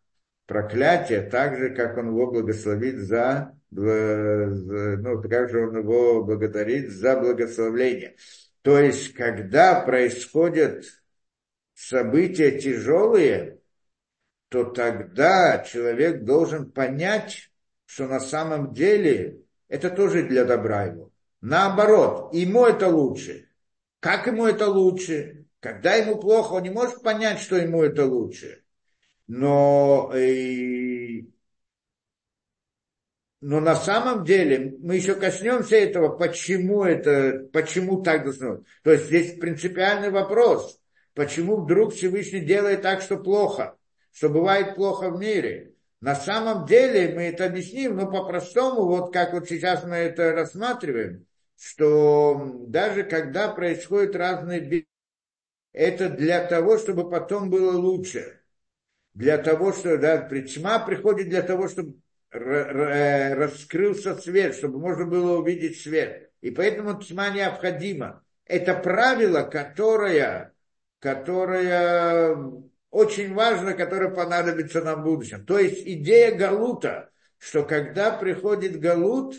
проклятие, так же, как он его благословит за, ну, как же он его благодарит за благословление. То есть, когда происходят события тяжелые, то тогда человек должен понять, что на самом деле это тоже для добра его. Наоборот, ему это лучше. Как ему это лучше? Когда ему плохо, он не может понять, что ему это лучше. Но, и, э, но на самом деле мы еще коснемся этого, почему это, почему так должно быть. То есть здесь принципиальный вопрос, почему вдруг Всевышний делает так, что плохо, что бывает плохо в мире. На самом деле мы это объясним, но по-простому, вот как вот сейчас мы это рассматриваем, что даже когда происходят разные это для того, чтобы потом было лучше. Для того, что да, тьма приходит для того, чтобы э, раскрылся свет, чтобы можно было увидеть свет. И поэтому тьма необходима. Это правило, которое, которое очень важно, которое понадобится нам в будущем. То есть идея Галута, что когда приходит Галут,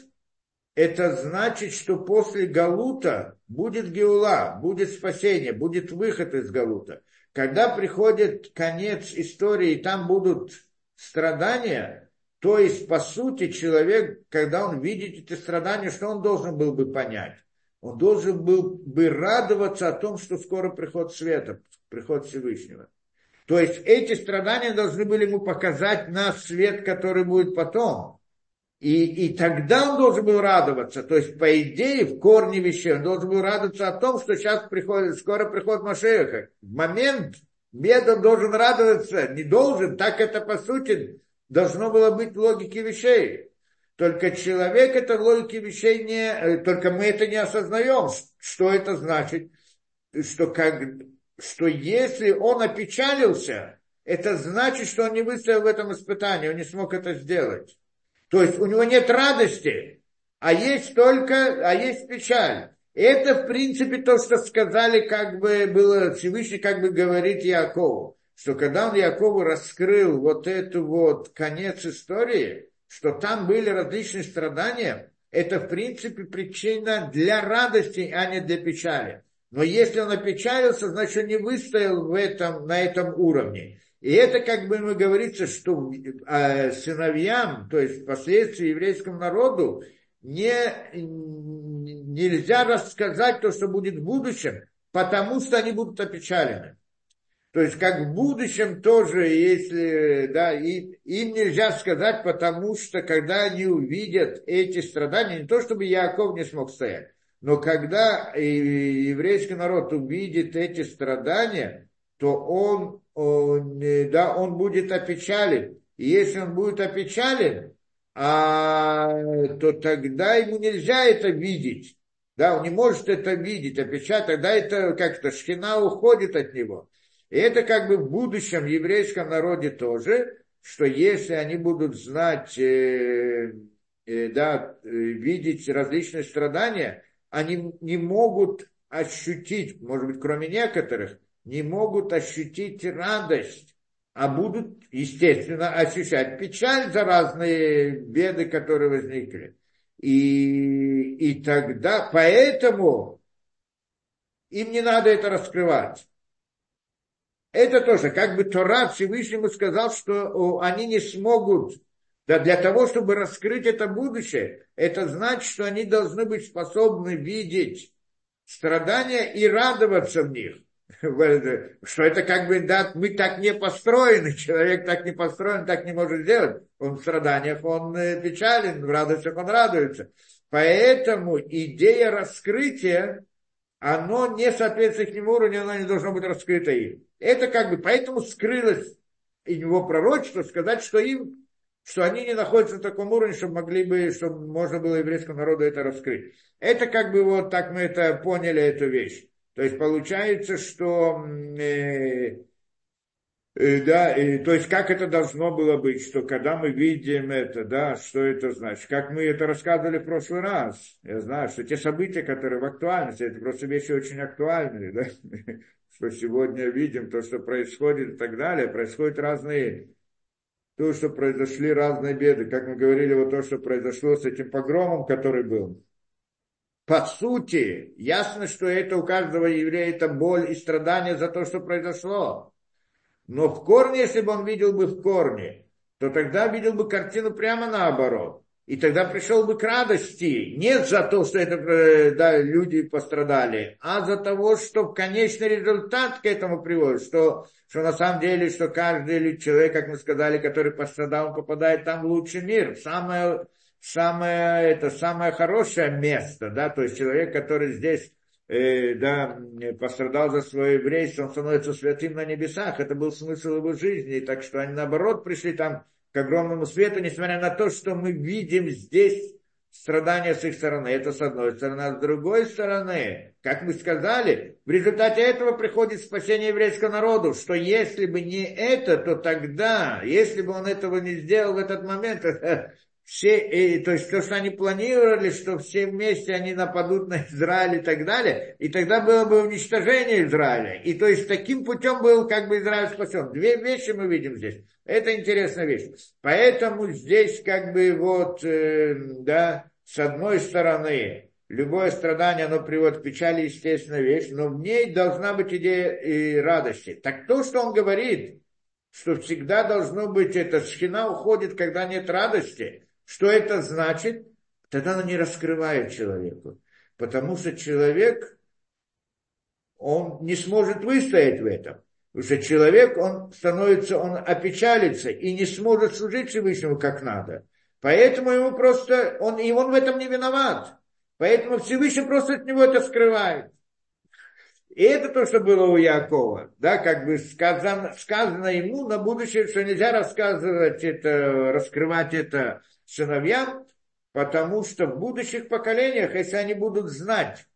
это значит, что после Галута будет Геула, будет спасение, будет выход из Галута. Когда приходит конец истории, и там будут страдания, то есть, по сути, человек, когда он видит эти страдания, что он должен был бы понять? Он должен был бы радоваться о том, что скоро приход света, приход Всевышнего. То есть эти страдания должны были ему показать на свет, который будет потом. И, и тогда он должен был радоваться. То есть, по идее, в корне вещей он должен был радоваться о том, что сейчас приходит, скоро приход Машеха. В момент бед он должен радоваться, не должен, так это по сути должно было быть в логике вещей. Только человек это в логике вещей не, э, только мы это не осознаем, что это значит, что, как, что если он опечалился, это значит, что он не выстоял в этом испытании, он не смог это сделать. То есть у него нет радости, а есть только, а есть печаль. Это, в принципе, то, что сказали, как бы было Всевышний, как бы говорит Якову, что когда он Якову раскрыл вот эту вот конец истории, что там были различные страдания, это, в принципе, причина для радости, а не для печали. Но если он опечалился, значит, он не выстоял в этом, на этом уровне. И это как бы мы говорится, что э, сыновьям, то есть впоследствии еврейскому народу, не, нельзя рассказать то, что будет в будущем, потому что они будут опечалены. То есть как в будущем тоже, если, да, и, им нельзя сказать, потому что когда они увидят эти страдания, не то чтобы Яков не смог стоять, но когда еврейский народ увидит эти страдания, то он, он, да, он будет опечален. И если он будет опечален, а, то тогда ему нельзя это видеть. Да, он не может это видеть, опечатать, тогда это как-то шхина уходит от него. И это как бы в будущем еврейском народе тоже, что если они будут знать, э, э, да, э, видеть различные страдания, они не могут ощутить, может быть, кроме некоторых, не могут ощутить радость, а будут, естественно, ощущать печаль за разные беды, которые возникли. И, и тогда, поэтому им не надо это раскрывать. Это тоже, как бы Тора Всевышнему сказал, что они не смогут, да, для того, чтобы раскрыть это будущее, это значит, что они должны быть способны видеть страдания и радоваться в них. *laughs* Что это как бы, да, мы так не построены, *laughs* человек так не построен, так не может сделать. Он в страданиях, он э, печален, в радостях он радуется. Поэтому идея раскрытия, оно не соответствует нему уровню, оно не должно быть раскрыто им. Это как бы, поэтому скрылось и него пророчество сказать, что им, что они не находятся на таком уровне, чтобы могли бы, чтобы можно было еврейскому народу это раскрыть. Это как бы вот так мы это поняли, эту вещь. То есть получается, что э, э, да, э, то есть как это должно было быть, что когда мы видим это, да, что это значит, как мы это рассказывали в прошлый раз, я знаю, что те события, которые в актуальности, это просто вещи очень актуальные, да, *laughs* что сегодня видим, то, что происходит и так далее, происходят разные, то, что произошли разные беды, как мы говорили, вот то, что произошло с этим погромом, который был, по сути, ясно, что это у каждого еврея это боль и страдание за то, что произошло. Но в корне, если бы он видел бы в корне, то тогда видел бы картину прямо наоборот. И тогда пришел бы к радости. Не за то, что это, э, да, люди пострадали, а за того, что конечный результат к этому приводит. Что, что на самом деле, что каждый человек, как мы сказали, который пострадал, он попадает там в лучший мир. Самое самое, это самое хорошее место, да, то есть человек, который здесь э, да, пострадал за свое еврейство, он становится святым на небесах, это был смысл его жизни, так что они наоборот пришли там к огромному свету, несмотря на то, что мы видим здесь страдания с их стороны. Это с одной стороны. А с другой стороны, как мы сказали, в результате этого приходит спасение еврейского народу, что если бы не это, то тогда, если бы он этого не сделал в этот момент, *laughs* все, и, то есть то, что они планировали, что все вместе они нападут на Израиль и так далее, и тогда было бы уничтожение Израиля. И то есть таким путем был как бы Израиль спасен. Две вещи мы видим здесь. Это интересная вещь. Поэтому здесь как бы вот, э, да, с одной стороны, любое страдание, оно приводит к печали, естественная вещь, но в ней должна быть идея и радости. Так то, что он говорит, что всегда должно быть, эта шхина уходит, когда нет радости – что это значит? Тогда она не раскрывает человеку. Потому что человек, он не сможет выстоять в этом. Потому что человек, он становится, он опечалится и не сможет служить Всевышнему как надо. Поэтому ему просто, он, и он в этом не виноват. Поэтому Всевышний просто от него это скрывает. И это то, что было у Якова. Да, как бы сказано, сказано ему на будущее, что нельзя рассказывать это, раскрывать это сыновьям, потому что в будущих поколениях, если они будут знать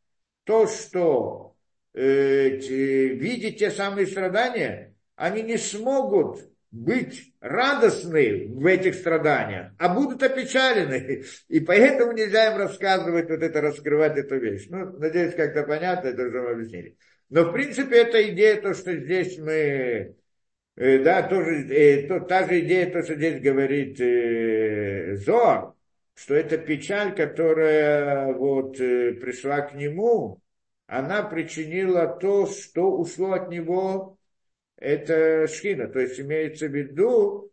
то, что э, видеть те самые страдания, они не смогут быть радостны в этих страданиях, а будут опечалены. И поэтому нельзя им рассказывать, вот это, раскрывать эту вещь. Ну, надеюсь, как-то понятно, это уже мы объяснили. Но, в принципе, эта идея, то, что здесь мы да, тоже, э, то, та же идея, то, что здесь говорит э, Зор, что это печаль, которая вот э, пришла к нему, она причинила то, что ушло от него, это шхина. То есть имеется в виду,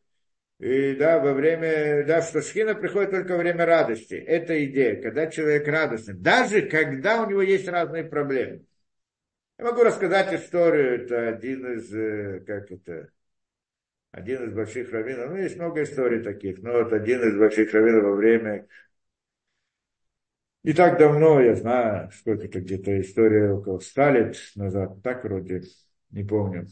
и, да, во время, да, что шхина приходит только во время радости. Это идея, когда человек радостный. Даже когда у него есть разные проблемы. Я могу рассказать историю, это один из, э, как это, один из больших раввинов, ну, есть много историй таких, но вот один из больших раввинов во время, не так давно, я знаю, сколько-то где-то история около ста лет назад, так вроде, не помню.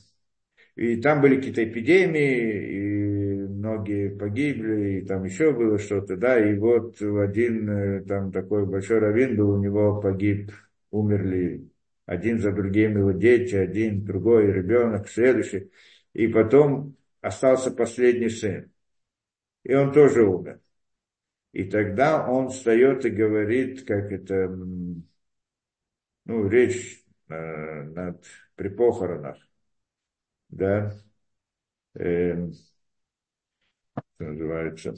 И там были какие-то эпидемии, и многие погибли, и там еще было что-то, да, и вот один э, там такой большой раввин был, у него погиб, умерли один за другим его дети, один, другой ребенок, следующий. И потом остался последний сын. И он тоже умер. И тогда он встает и говорит, как это, ну, речь э, над, при похоронах, да, э, называется,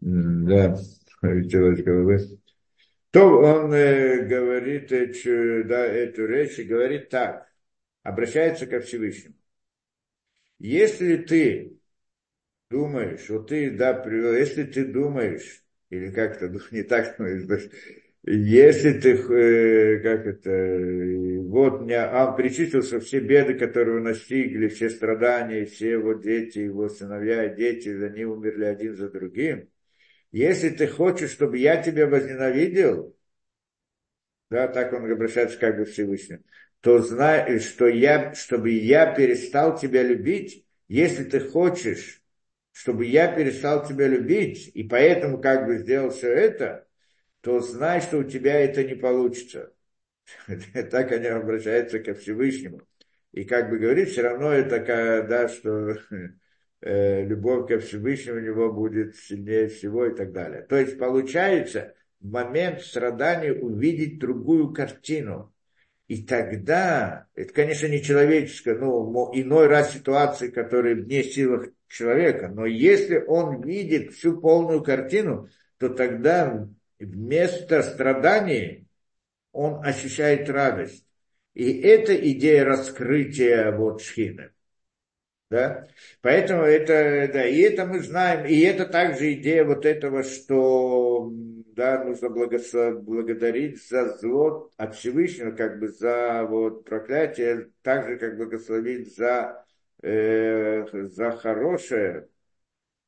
да, хотелось головы. То он э, говорит э, да, эту речь и говорит так, обращается ко Всевышнему. Если ты думаешь, вот ты, да, привел, если ты думаешь, или как-то ну, не так думаешь, если ты, э, как это, вот мне, а перечислился все беды, которые его настигли, все страдания, все его дети, его сыновья дети, они умерли один за другим, если ты хочешь, чтобы я тебя возненавидел, да, так он обращается как бы Всевышний, то знай, что я, чтобы я перестал тебя любить, если ты хочешь, чтобы я перестал тебя любить, и поэтому как бы сделал все это, то знай, что у тебя это не получится. *laughs* Так они обращаются ко Всевышнему. И как бы говорит, все равно это, да, что *laughs* э, любовь ко Всевышнему у него будет сильнее всего и так далее. То есть получается в момент страдания увидеть другую картину. И тогда, это, конечно, не человеческое, но иной раз ситуации, которые вне силах человека, но если он видит всю полную картину, то тогда вместо страданий он ощущает радость. И это идея раскрытия вот шхины. Да? Поэтому это, да, и это мы знаем, и это также идея вот этого, что да, нужно благодарить за зло от Всевышнего, как бы за вот проклятие, так же, как благословить за, э, за хорошее,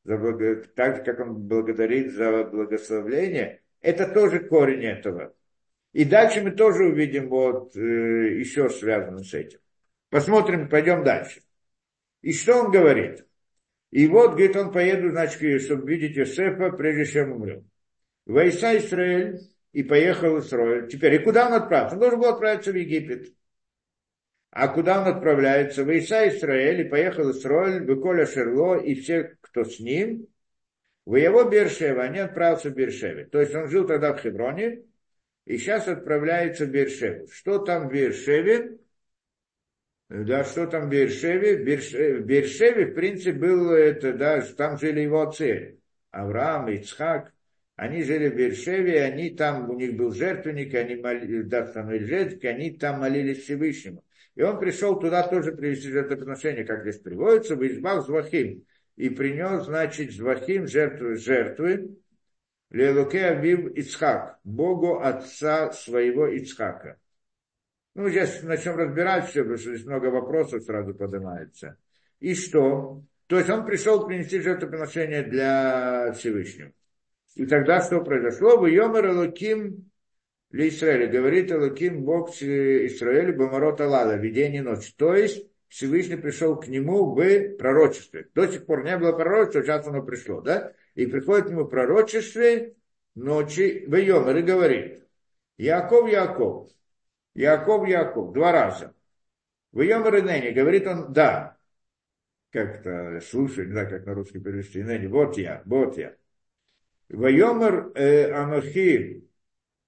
за благо, так же, как он благодарит за благословление, это тоже корень этого. И дальше мы тоже увидим вот э, еще связано с этим. Посмотрим, пойдем дальше. И что он говорит? И вот, говорит, он поеду, значит, чтобы видеть Иосифа, прежде чем умрет. Войса Израиль и поехал Израиль. Теперь, и куда он отправился? Он должен был отправиться в Египет. А куда он отправляется? Войса Израиль и поехал Израиль, Беколя Шерло и все, кто с ним, в его Бершева, они отправился в Бершеве. То есть он жил тогда в Хевроне, и сейчас отправляется в Бершеву. Что там в Бершеве? Да, что там в Бершеве? В в, Бершеве, в принципе, было это, да, там жили его отцы. Авраам, Ицхак. Они жили в Бершеве, они там, у них был жертвенник, они молились, да, становились жертвенники, они там молились Всевышнему. И он пришел туда тоже привести жертвоприношение, как здесь приводится, в избах Звахим. И принес, значит, Звахим жертвы, жертвы, Лелуке Авив Ицхак, Богу отца своего Ицхака. Ну, сейчас начнем разбирать все, потому что здесь много вопросов сразу поднимается. И что? То есть он пришел принести жертвоприношение для Всевышнего. И тогда что произошло? В Йомер Элоким для Израиля. Говорит Элоким Бог Израилю Бамарот Алада, видение ночи. То есть Всевышний пришел к нему в пророчестве. До сих пор не было пророчества, сейчас оно пришло, да? И приходит к нему пророчестве ночи в Йомер и говорит, Яков, Яков, Яков, Яков, два раза. В Йомер и говорит он, да, как-то слушай, не знаю, как на русский перевести, Нени, вот я, вот я. Вайомер э, Анохи,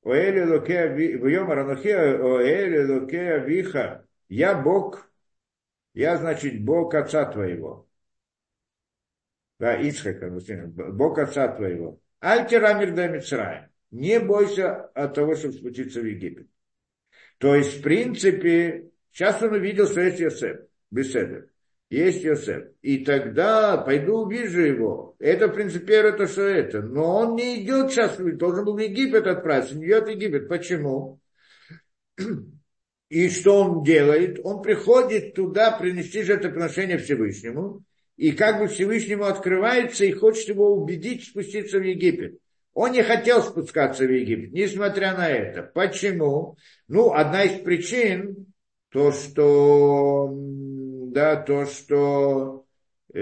Оэле Локе, Вайомер Анохи, Оэле Локе Авиха, я Бог, я, значит, Бог отца твоего. Да, Ицхака, Бог отца твоего. Альтера да Мицраем. Не бойся от того, чтобы спуститься в Египет. То есть, в принципе, сейчас он увидел, что есть Йосеф, беседа есть Йосеф. И тогда пойду увижу его. Это, в принципе, это что это. Но он не идет сейчас, должен был в Египет отправиться, не идет в Египет. Почему? И что он делает? Он приходит туда принести жертвоприношение Всевышнему, и как бы Всевышнему открывается и хочет его убедить спуститься в Египет. Он не хотел спускаться в Египет, несмотря на это. Почему? Ну, одна из причин, то, что да, то, что э,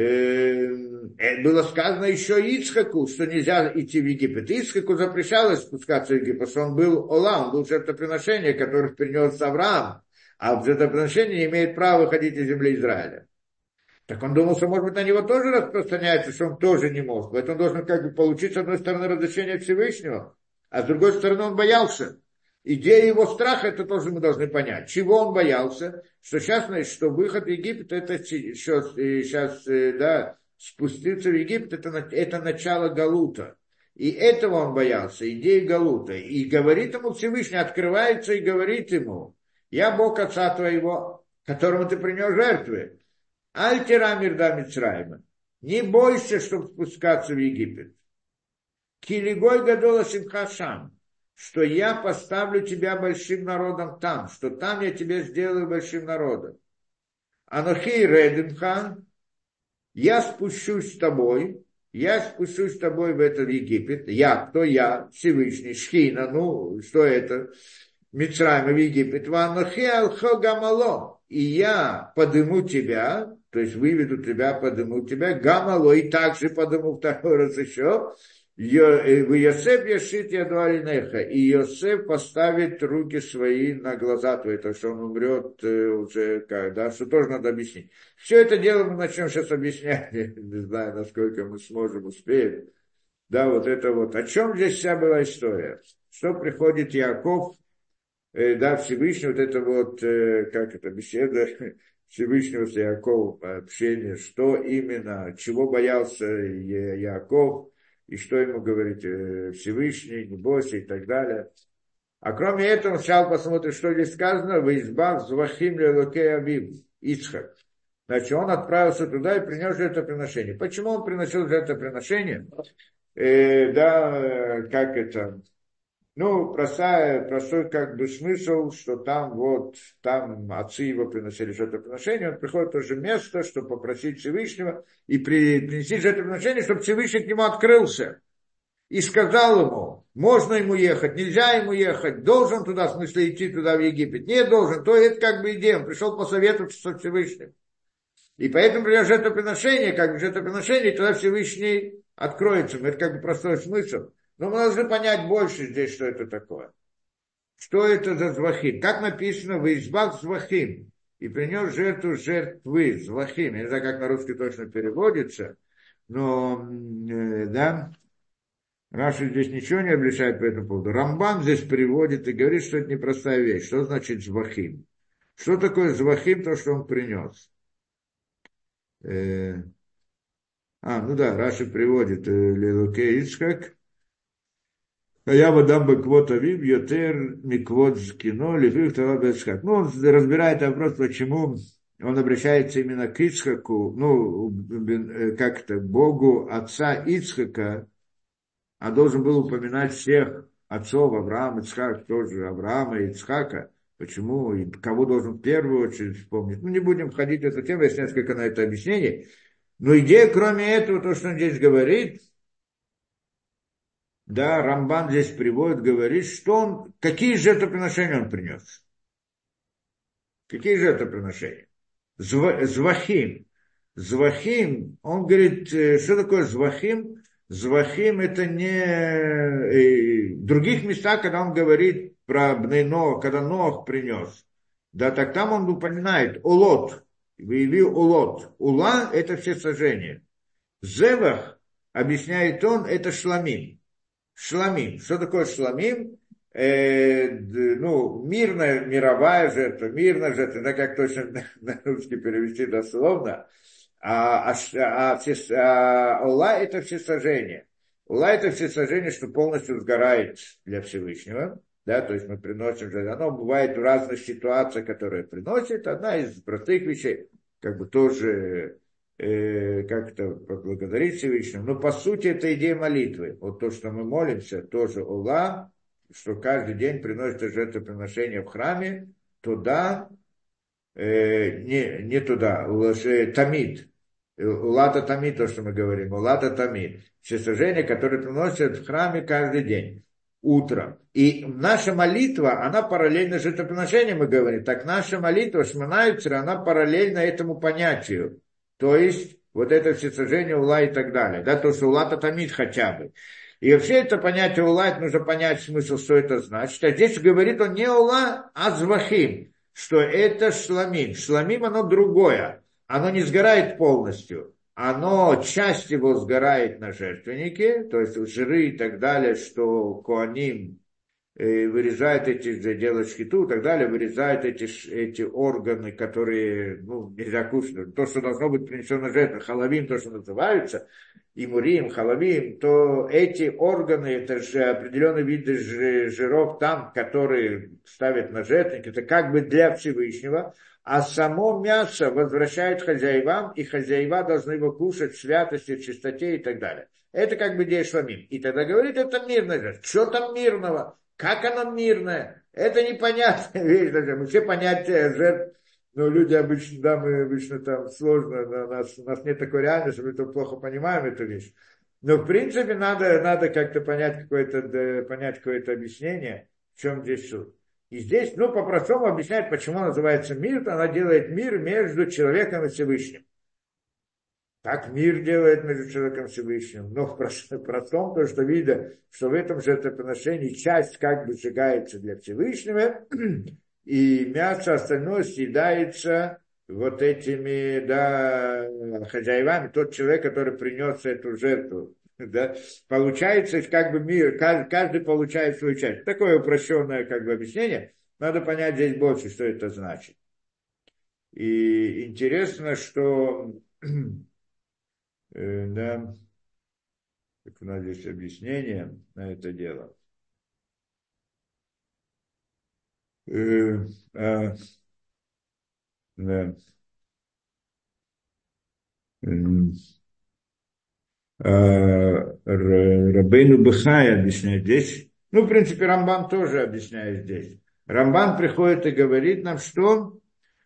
э, было сказано еще Ицхаку, что нельзя идти в Египет. Ицхаку запрещалось спускаться в Египет, потому что он был Олам, был жертвоприношение, которое принес Авраам, а жертвоприношение не имеет права выходить из земли Израиля. Так он думал, что, может быть, на него тоже распространяется, что он тоже не может. Поэтому должен как бы получить, с одной стороны, разрешение Всевышнего, а с другой стороны, он боялся. Идея его страха, это тоже мы должны понять. Чего он боялся? Что сейчас, значит, что выход в Египет, это сейчас, сейчас э, да, спуститься в Египет, это, это начало Галута. И этого он боялся, идеи Галута. И говорит ему Всевышний, открывается и говорит ему, я Бог отца твоего, которому ты принес жертвы. Альтера Мирда Мицраима. Не бойся, чтобы спускаться в Египет. Килигой Гадола Симхашам что я поставлю тебя большим народом там, что там я тебя сделаю большим народом. Анохей Реденхан, я спущусь с тобой, я спущусь с тобой в этот Египет. Я, кто я? Всевышний, Шхина, ну, что это? Мицраем в Египет. Ванохей Алхо Гамало. И я подыму тебя, то есть выведу тебя, подыму тебя, Гамало, и также подыму второй раз еще, Э, в Йосеф яшит ядуалинеха, и Йосеф поставит руки свои на глаза твои, то что он умрет э, уже, когда, что тоже надо объяснить. Все это дело мы начнем сейчас объяснять, *laughs* не знаю, насколько мы сможем, успеем. Да, вот это вот. О чем здесь вся была история? Что приходит Яков, э, да, Всевышний, вот это вот, как это, беседа *laughs* Всевышнего с Яковом, общение, что именно, чего боялся Яков, и что ему говорит э, Всевышний, не бойся и так далее. А кроме этого, сначала посмотрим, что здесь сказано, в избав звахим лелокей абиб, Ицхак. Значит, он отправился туда и принес жертвоприношение. Почему он приносил жертвоприношение? Э, да, как это, ну, простая, простой как бы смысл, что там вот, там отцы его приносили жертвоприношение, он приходит в то же место, чтобы попросить Всевышнего и при, принести жертвоприношение, чтобы Всевышний к нему открылся. И сказал ему, можно ему ехать, нельзя ему ехать, должен туда, в смысле идти туда в Египет, не должен, то это как бы идея, он пришел посоветоваться со Всевышним. И поэтому при жертвоприношение, как бы жертвоприношение, тогда Всевышний откроется. Это как бы простой смысл. Но мы должны понять больше здесь, что это такое. Что это за звахим? Как написано в избах звахим. И принес жертву жертвы звахим. Я не знаю, как на русский точно переводится. Но, э, да, Раша здесь ничего не обличает по этому поводу. Рамбан здесь переводит и говорит, что это непростая вещь. Что значит звахим? Что такое звахим, то, что он принес? Э, а, ну да, Раши приводит э, Лелуке Ицхак, я бы дам бы квот авив, йотер миквот кино, лифих тава бесхак. Ну, он разбирает вопрос, почему он обращается именно к Ицхаку, ну, э, как это, Богу отца Ицхака, а должен был упоминать всех отцов Авраама, Ицхак, тоже Авраама и Ицхака. Почему и кого должен в первую очередь вспомнить? Ну, не будем входить в эту тему, есть несколько на это объяснений. Но идея, кроме этого, то, что он здесь говорит, да, Рамбан здесь приводит, говорит, что он, какие жертвоприношения он принес. Какие жертвоприношения? Звахим. Звахим, он говорит, э, что такое звахим? Звахим это не... И в других местах, когда он говорит про Бнейно, когда Нох принес, да, так там он упоминает улот, выявил улот. Ула – это все сожжения. Зевах, объясняет он, это шламим. Шламим. Что такое шламим? Э, ну, мирная, мировая жертва, мирная жертва, да, как точно на, на русский перевести дословно. А, а, а, а Ула это все сожжение. Ула это все сожжение, что полностью сгорает для Всевышнего. Да, то есть мы приносим же, оно бывает в разных ситуациях, которые приносит. Одна из простых вещей, как бы тоже э, как-то поблагодарить Всевышнему. Но по сути это идея молитвы. Вот то, что мы молимся, тоже Ула, что каждый день приносит жертвоприношение в храме, туда, э, не, не туда, уже Тамид, Улата Тамид, то, что мы говорим, Улата Тамид. Все сожжения, которые приносят в храме каждый день. утром. И наша молитва, она параллельно жертвоприношению, мы говорим. Так наша молитва, Шманайцера, она параллельно этому понятию. То есть, вот это всесожжение ула и так далее. Да, то, что ула тамид хотя бы. И вообще это понятие ула, нужно понять смысл, что это значит. А здесь говорит он не ула, а звахим, что это шламим. Шламим оно другое. Оно не сгорает полностью оно, часть его сгорает на жертвеннике, то есть жиры и так далее, что Коаним вырезает эти, делают шхиту и так далее, вырезают эти, эти органы, которые, ну, нельзя кушать, то, что должно быть принесено жертву, халавим, то, что называется, и мурим, халавим, то эти органы, это же определенные виды жиров там, которые ставят на жертвенник, это как бы для Всевышнего, а само мясо возвращает хозяевам, и хозяева должны его кушать в святости, в чистоте и так далее. Это как бы идея шламим. И тогда говорит, это жертва. Что там мирного? Как она мирная? Это непонятная *laughs* вещь. Мы все понятия жертв, но люди обычно, да, мы обычно там сложно, у нас, у нас нет такой реальности, мы то плохо понимаем эту вещь. Но в принципе надо, надо как-то понять какое-то, понять какое-то объяснение, в чем здесь суть. И здесь, ну, по-простому объясняет, почему называется мир, она делает мир между человеком и Всевышним. Так мир делает между человеком и Всевышним. Но в простом, то, что видно, что в этом жертвоприношении часть как бы сжигается для Всевышнего, и мясо остальное съедается вот этими да, хозяевами, тот человек, который принес эту жертву да, получается, как бы мир, каждый получает свою часть. Такое упрощенное как бы объяснение. Надо понять здесь больше, что это значит. И интересно, что да, как у нас здесь объяснение на это дело. Э, а, да. Э, Рабейну Бахай объясняет здесь. Ну, в принципе, Рамбан тоже объясняет здесь. Рамбан приходит и говорит нам, что,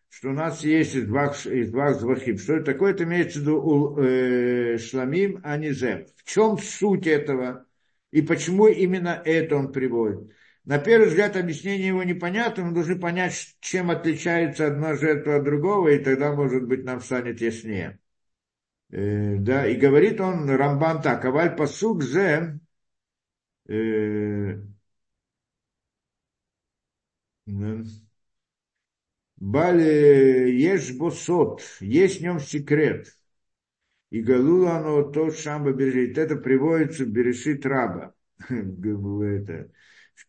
что у нас есть из два звахим. Что это такое? Это имеется в виду э, шламим, а не зем. В чем суть этого? И почему именно это он приводит? На первый взгляд объяснение его непонятно, мы должны понять, чем отличается одна жертва от другого, и тогда, может быть, нам станет яснее. Э, да, и говорит он, Рамбан так, аваль пасук зе, э, Бали ешь босот, есть в нем секрет. И галула оно то шамба бережит. Это приводится в Берешит Раба. *laughs* это.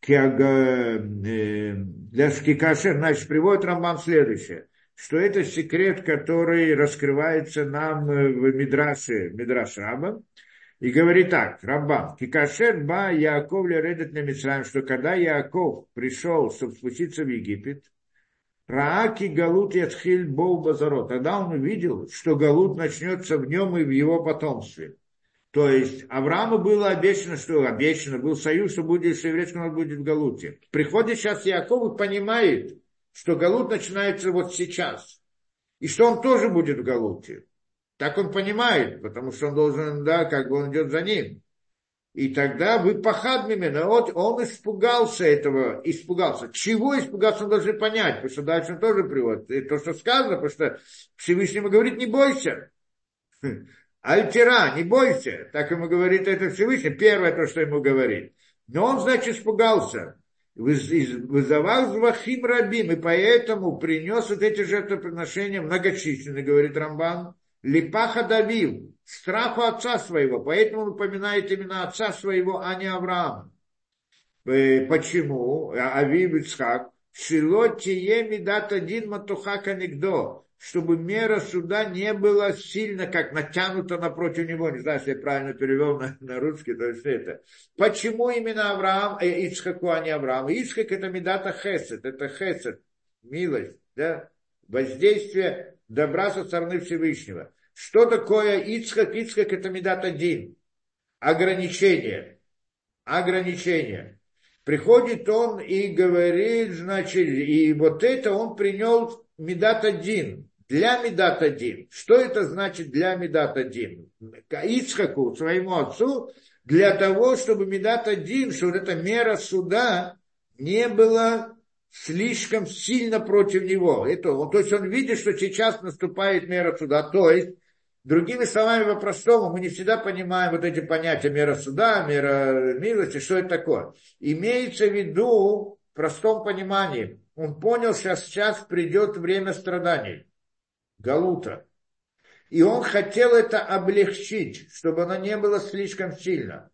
Э, для шкикашер, значит, приводит Рамбан следующее что это секрет, который раскрывается нам в Мидраше, Мидраш Раба, и говорит так, Раббан, Кикашер ба Яаков лередет на Мицраем, что когда Яаков пришел, чтобы спуститься в Египет, Рааки Галут Яцхиль Боу Базарот. Тогда он увидел, что Галут начнется в нем и в его потомстве. То есть Аврааму было обещано, что обещано, был союз, что будет, что еврейский народ будет в Галуте. Приходит сейчас Яков и понимает, что Галут начинается вот сейчас. И что он тоже будет в Галуте. Так он понимает, потому что он должен, да, как бы он идет за ним. И тогда вы пахадмимена, вот он испугался этого, испугался. Чего испугался, он должен понять, потому что дальше он тоже приводит. И то, что сказано, потому что Всевышний ему говорит, не бойся. *laughs* Альтера, не бойся. Так ему говорит это Всевышний. Первое то, что ему говорит. Но он, значит, испугался вызывал звахим рабим, и поэтому принес вот эти жертвоприношения многочисленные, говорит Рамбан, липаха давил, страху отца своего, поэтому он упоминает именно отца своего, а не Авраама. Э, почему? Авив Ицхак, Шилотие медат один матухака нигдо чтобы мера суда не была сильно как натянута напротив него. Не знаю, если я правильно перевел на, на русский, то есть это. Почему именно Авраам, э, Ицхаку, а не Авраам? Ицхак это медата хесед, это хесед, милость, да? воздействие добра со стороны Всевышнего. Что такое Ицхак? Ицхак это медат один. Ограничение. Ограничение. Приходит он и говорит, значит, и вот это он принял Медат один. Для Медат один. Что это значит для Медат один? Ицхаку, своему отцу, для того, чтобы Медат один, что вот эта мера суда не была слишком сильно против него. Это, то есть он видит, что сейчас наступает мера суда. То есть, другими словами, по-простому, мы не всегда понимаем вот эти понятия мера суда, мера милости, что это такое. Имеется в виду, в простом понимании, он понял, что сейчас придет время страданий, галута. И он хотел это облегчить, чтобы оно не было слишком сильно.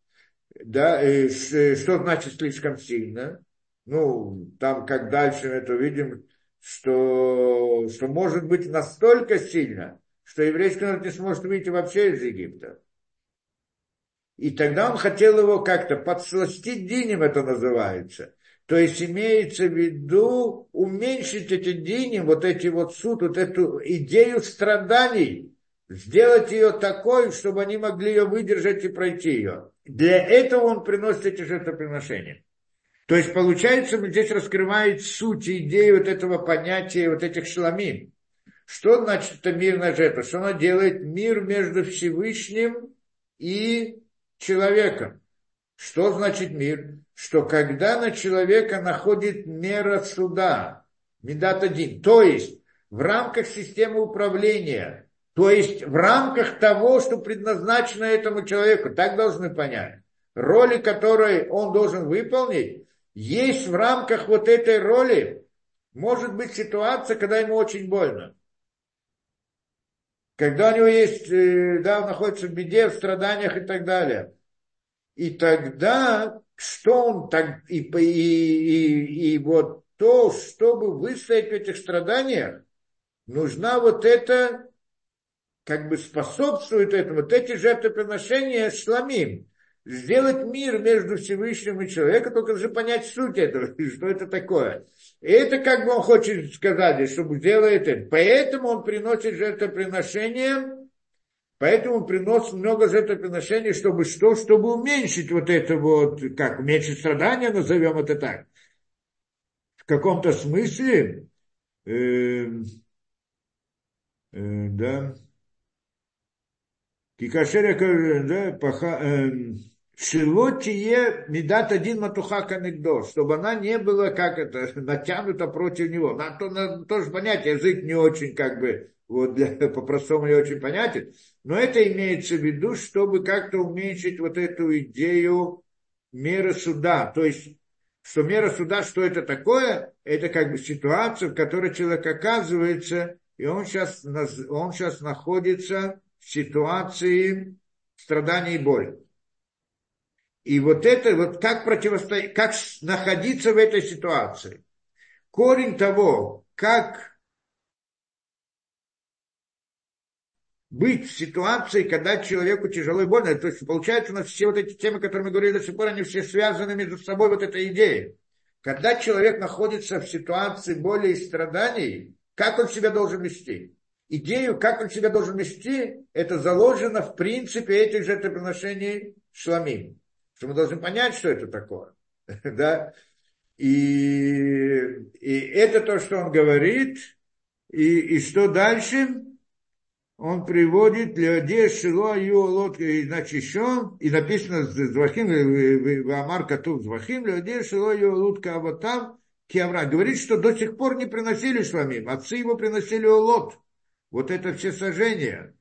Да, и что значит слишком сильно? Ну, там, как дальше мы это видим, что, что может быть настолько сильно, что еврейский народ не сможет выйти вообще из Египта. И тогда он хотел его как-то подсластить динем, это называется. То есть имеется в виду уменьшить эти дни, вот эти вот суд, вот эту идею страданий, сделать ее такой, чтобы они могли ее выдержать и пройти ее. Для этого он приносит эти жертвоприношения. То есть, получается, здесь раскрывает суть идею вот этого понятия, вот этих шламим. Что значит это мирная жертва? Что она делает мир между Всевышним и человеком. Что значит мир? Что когда на человека находит мера суда, медат один, то есть в рамках системы управления, то есть в рамках того, что предназначено этому человеку, так должны понять. Роли, которые он должен выполнить, есть в рамках вот этой роли, может быть ситуация, когда ему очень больно. Когда у него есть, э, да, он находится в беде, в страданиях и так далее. И тогда, что он так, и, и, и, и вот то, чтобы выстоять в этих страданиях, нужна вот это как бы способствует этому, вот эти жертвоприношения шламим. Сделать мир между Всевышним и человеком, только же понять суть этого, *laughs* что это такое. И это как бы он хочет сказать, чтобы сделать это. Поэтому он приносит жертвоприношения, поэтому он приносит много жертвоприношений, чтобы что? Чтобы уменьшить вот это вот, как, уменьшить страдания, назовем это так. В каком-то смысле, э, э, да, Кикашеря, да, паха, э, Шилотие медат один матуха канегдо, чтобы она не была как это, *laughs* натянута против него. Надо, то, надо тоже понять, язык не очень как бы, вот для, *laughs* по-простому не очень понятен. Но это имеется в виду, чтобы как-то уменьшить вот эту идею меры суда. То есть, что мера суда, что это такое? Это как бы ситуация, в которой человек оказывается, и он сейчас, он сейчас находится ситуации страдания и боли. И вот это, вот как противостоять, как находиться в этой ситуации. Корень того, как быть в ситуации, когда человеку тяжело и больно. То есть получается у нас все вот эти темы, которые мы говорили до сих пор, они все связаны между собой, вот эта идея. Когда человек находится в ситуации боли и страданий, как он себя должен вести? идею, как он себя должен вести, это заложено в принципе этих жертвоприношений шламим. Что мы должны понять, что это такое. *laughs* да? И, и это то, что он говорит. И, и что дальше? Он приводит Леодея Шило Юолот, значит, еще, и написано Звахим, в Амар Катув Звахим, Леодея Шило Юолот Каватам, Киавра. Говорит, что до сих пор не приносили шламим, отцы его приносили Олот вот это все сожжения.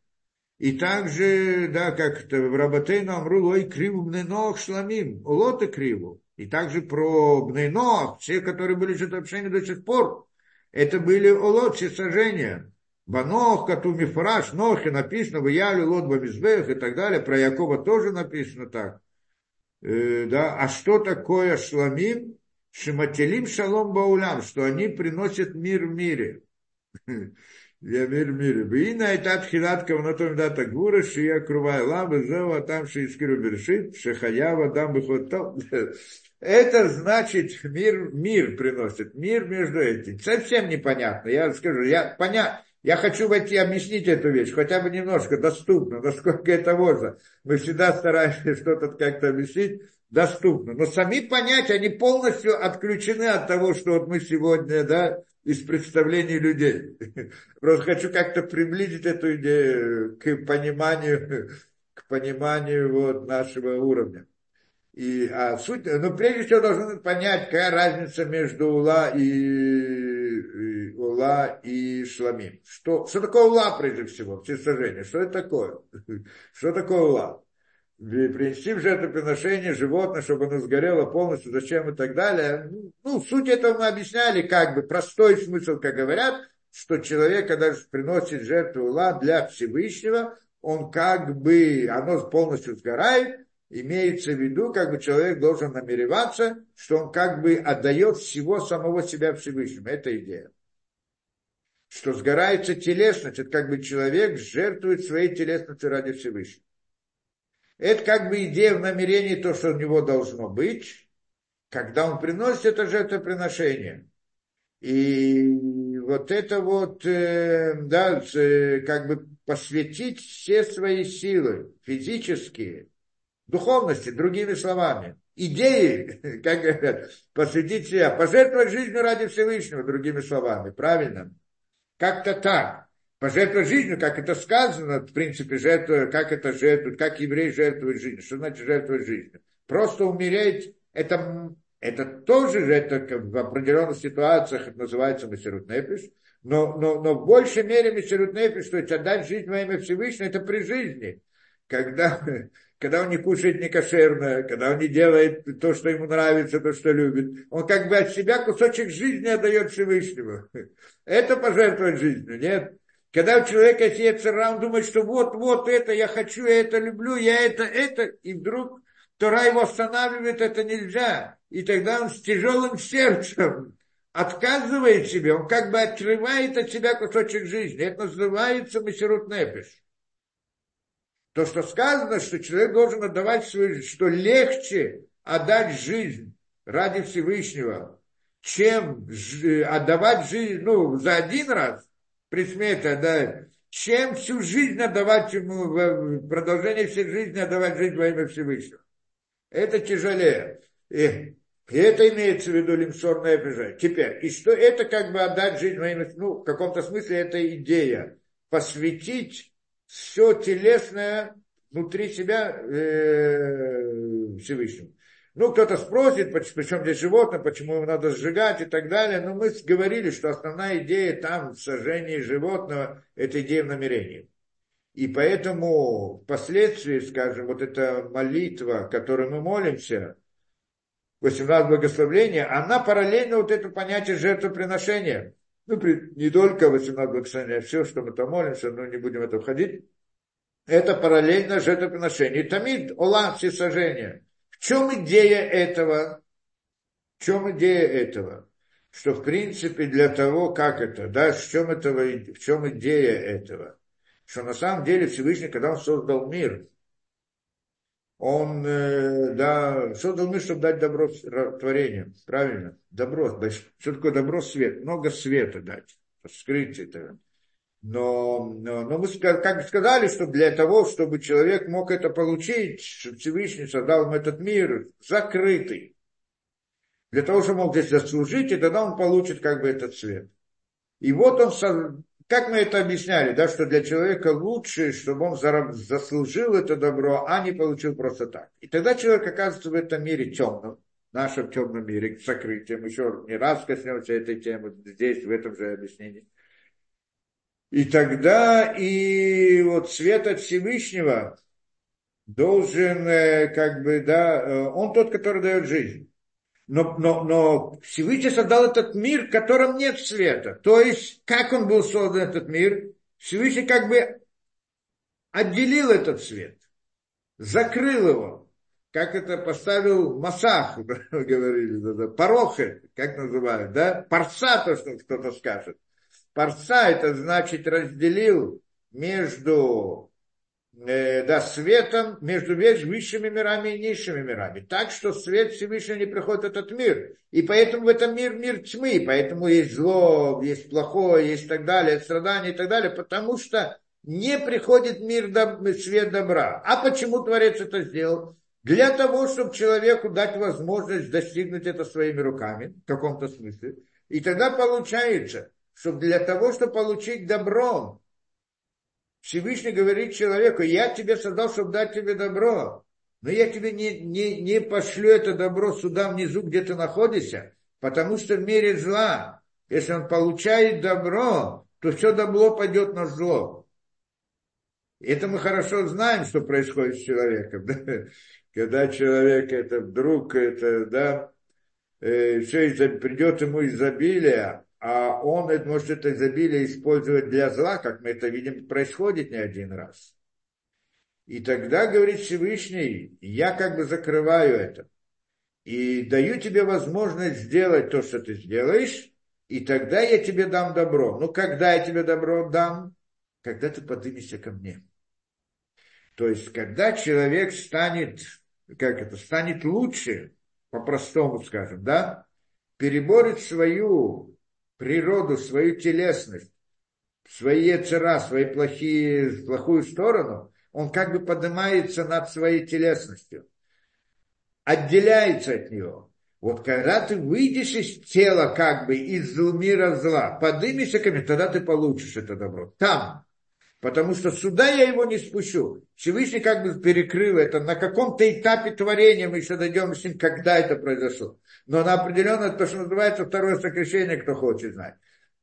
И также, да, как в Рабатейну Амру, ой, криву бненох шламим, улота криву. И также про бненох, все, которые были жертвоприношения до сих пор, это были улот, все сожжения. Банох, Кату Мифраш, Нохи написано, в Ялю, Лот и так далее. Про Якова тоже написано так. Э, да, а что такое шламим? Шимателим шалом баулям, что они приносят мир в мире. *laughs* Ямир мире. Вина это тхилат кавнатом дата гура, шия крувая лаба, зева там шиискиру бершит, шехаява дам бихот *laughs* Это значит мир, мир приносит, мир между этим. Совсем непонятно. Я скажу, я поня... Я хочу войти объяснить эту вещь, хотя бы немножко доступно, насколько это можно. Мы всегда стараемся что-то как-то объяснить доступно. Но сами понятия, они полностью отключены от того, что вот мы сегодня, да, из представлений людей. Просто хочу как-то приблизить эту идею к пониманию, к пониманию вот нашего уровня. И, а суть, ну, прежде всего, должны понять, какая разница между Ула и, и Ула и Шламим. Что, что такое Ула, прежде всего, все сожжения? Что это такое? Что такое Ула? Принести в жертвоприношение животное, чтобы оно сгорело полностью, зачем и так далее. Ну, суть этого мы объясняли, как бы простой смысл, как говорят, что человек, когда приносит жертву Ула для Всевышнего, он как бы, оно полностью сгорает, имеется в виду, как бы человек должен намереваться, что он как бы отдает всего самого себя Всевышнему. Это идея. Что сгорается телесность, это как бы человек жертвует своей телесностью ради Всевышнего. Это как бы идея в намерении, то, что у него должно быть, когда он приносит это жертвоприношение. И вот это вот, э, да, э, как бы посвятить все свои силы физические, духовности, другими словами, идеи, *laughs* как говорят, посвятить себя, пожертвовать жизнью ради Всевышнего, другими словами, правильно? Как-то так. Пожертвовать жизнью, как это сказано, в принципе, жертва, как это жертвует, как еврей жертвует жизнью. Что значит жертвовать жизнью? Просто умереть, это, это тоже это в определенных ситуациях это называется Масерут Нефиш, но, но, но в большей мере Масерут Нефиш, то есть отдать жизнь во имя Всевышнего, это при жизни. Когда, когда он не кушает некошерное, когда он не делает то, что ему нравится, то, что любит. Он как бы от себя кусочек жизни отдает Всевышнему. Это пожертвовать жизнью, нет? Когда у человека есть он думает, что вот, вот это я хочу, я это люблю, я это, это, и вдруг Тора его останавливает, это нельзя. И тогда он с тяжелым сердцем отказывает себе, он как бы отрывает от себя кусочек жизни. Это называется Масерут Нефиш. То, что сказано, что человек должен отдавать свою жизнь, что легче отдать жизнь ради Всевышнего, чем отдавать жизнь ну, за один раз, при смерти отдать, чем всю жизнь отдавать ему, продолжение всей жизни отдавать жизнь во имя Всевышнего. Это тяжелее. И, и это имеется в виду лимсор нефежа. Теперь, и что это как бы отдать жизнь во имя, ну, в каком-то смысле это идея. Посвятить все телесное внутри себя э, Всевышнему. Ну, кто-то спросит, причем здесь животное, почему его надо сжигать и так далее. Но мы говорили, что основная идея там в сожжении животного – это идея в намерении. И поэтому впоследствии, скажем, вот эта молитва, которой мы молимся, 18 благословения, она параллельно вот это понятие жертвоприношения – ну, не только 18 благословений, а все, что мы там молимся, но не будем в это входить. Это параллельно жертвоприношение. И тамид, ола, все сожжения. Чем идея этого? В чем идея этого? Что, в принципе, для того, как это, да, в чем, этого, в чем идея этого? Что на самом деле Всевышний, когда он создал мир, он э, да, создал мир, чтобы дать добро творению. Правильно? Добро. Что такое добро? Свет. Много света дать. Скрыть это. Но, но, но мы как сказали, что для того, чтобы человек мог это получить, Всевышний создал ему этот мир закрытый. Для того, чтобы мог здесь заслужить, и тогда он получит как бы этот свет. И вот он как мы это объясняли, да, что для человека лучше, чтобы он заслужил это добро, а не получил просто так. И тогда человек оказывается в этом мире темным, в нашем темном мире, сокрытием. Еще не раз коснемся этой темы здесь, в этом же объяснении. И тогда и вот свет от Всевышнего должен, э, как бы, да, э, он тот, который дает жизнь но, но, но Всевышний создал этот мир, в котором нет света. То есть, как он был создан, этот мир? Всевышний как бы отделил этот свет, закрыл его, как это поставил Масах, *laughs* говорили, порохи, как называют, да, парса, то, что кто-то скажет. Парса, это значит разделил между э, да, светом между высшими мирами и низшими мирами. Так что свет Всевышнего не приходит в этот мир. И поэтому в этом мир мир тьмы, поэтому есть зло, есть плохое, есть так далее, страдания и так далее, потому что не приходит мир свет добра. А почему Творец это сделал? Для того, чтобы человеку дать возможность достигнуть это своими руками, в каком-то смысле. И тогда получается, что для того, чтобы получить добро, Всевышний говорит человеку, я тебе создал, чтобы дать тебе добро, но я тебе не, не, не пошлю это добро сюда внизу, где ты находишься, потому что в мире зла, если он получает добро, то все добро пойдет на зло. Это мы хорошо знаем, что происходит с человеком. *laughs* Да? Когда человек это вдруг это, да, э, все придет ему изобилие, а он может это изобилие использовать для зла, как мы это видим, происходит не один раз. И тогда, говорит Всевышний, я как бы закрываю это. И даю тебе возможность сделать то, что ты сделаешь, и тогда я тебе дам добро. Ну, когда я тебе добро дам? Когда ты поднимешься ко мне. То есть, когда человек станет, как это, станет лучше, по-простому скажем, да, переборет свою природу, свою телесность, свои яцера, свои плохие, плохую сторону, он как бы поднимается над своей телесностью, отделяется от нее. Вот когда ты выйдешь из тела, как бы из мира зла, поднимешься ко мне, тогда ты получишь это добро. Там. Потому что сюда я его не спущу. Всевышний как бы перекрыл это. На каком-то этапе творения мы еще дойдем с ним, когда это произошло. Но на определенное, то, что называется второе сокращение, кто хочет знать.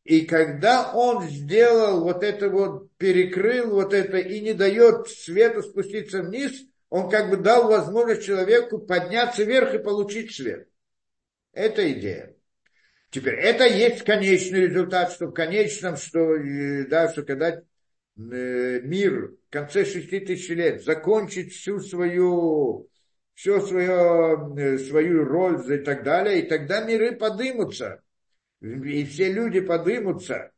И когда он сделал вот это вот, перекрыл вот это и не дает свету спуститься вниз, он как бы дал возможность человеку подняться вверх и получить свет. Это идея. Теперь, это есть конечный результат, что в конечном, что, э, да, что когда мир в конце шести тысяч лет закончит всю свою, всю свою, э, свою роль и так далее, и тогда миры подымутся и все люди подымутся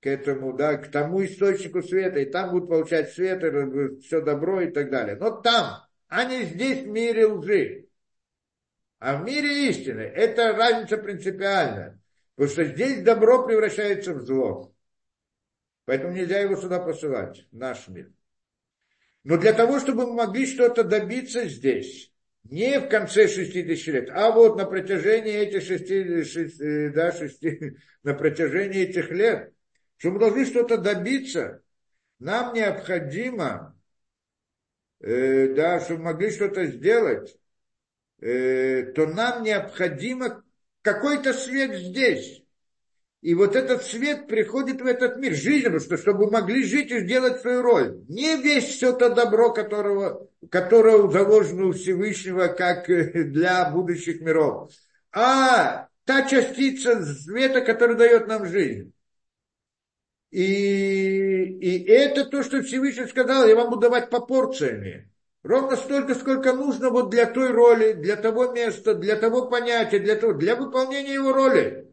к этому, да, к тому источнику света, и там будут получать свет, и все добро и так далее. Но там, а не здесь в мире лжи. А в мире истины. Это разница принципиальная. Потому что здесь добро превращается в зло. Поэтому нельзя его сюда посылать, в наш мир. Но для того, чтобы мы могли что-то добиться здесь, не в конце шести тысяч лет, а вот на протяжении этих шести, шести, да, шести, *laughs* на протяжении этих лет, что мы должны что-то добиться, нам необходимо, э, да, чтобы могли что-то сделать, э, то нам необходимо какой-то свет здесь. И вот этот свет приходит в этот мир, жизнь, потому что чтобы могли жить и сделать свою роль. Не весь все то добро, которого, которое заложено у Всевышнего, как э, для будущих миров, а та частица света, которая дает нам жизнь. И, и это то, что Всевышний сказал, я вам буду давать по порциями. Ровно столько, сколько нужно вот для той роли, для того места, для того понятия, для, того, для выполнения его роли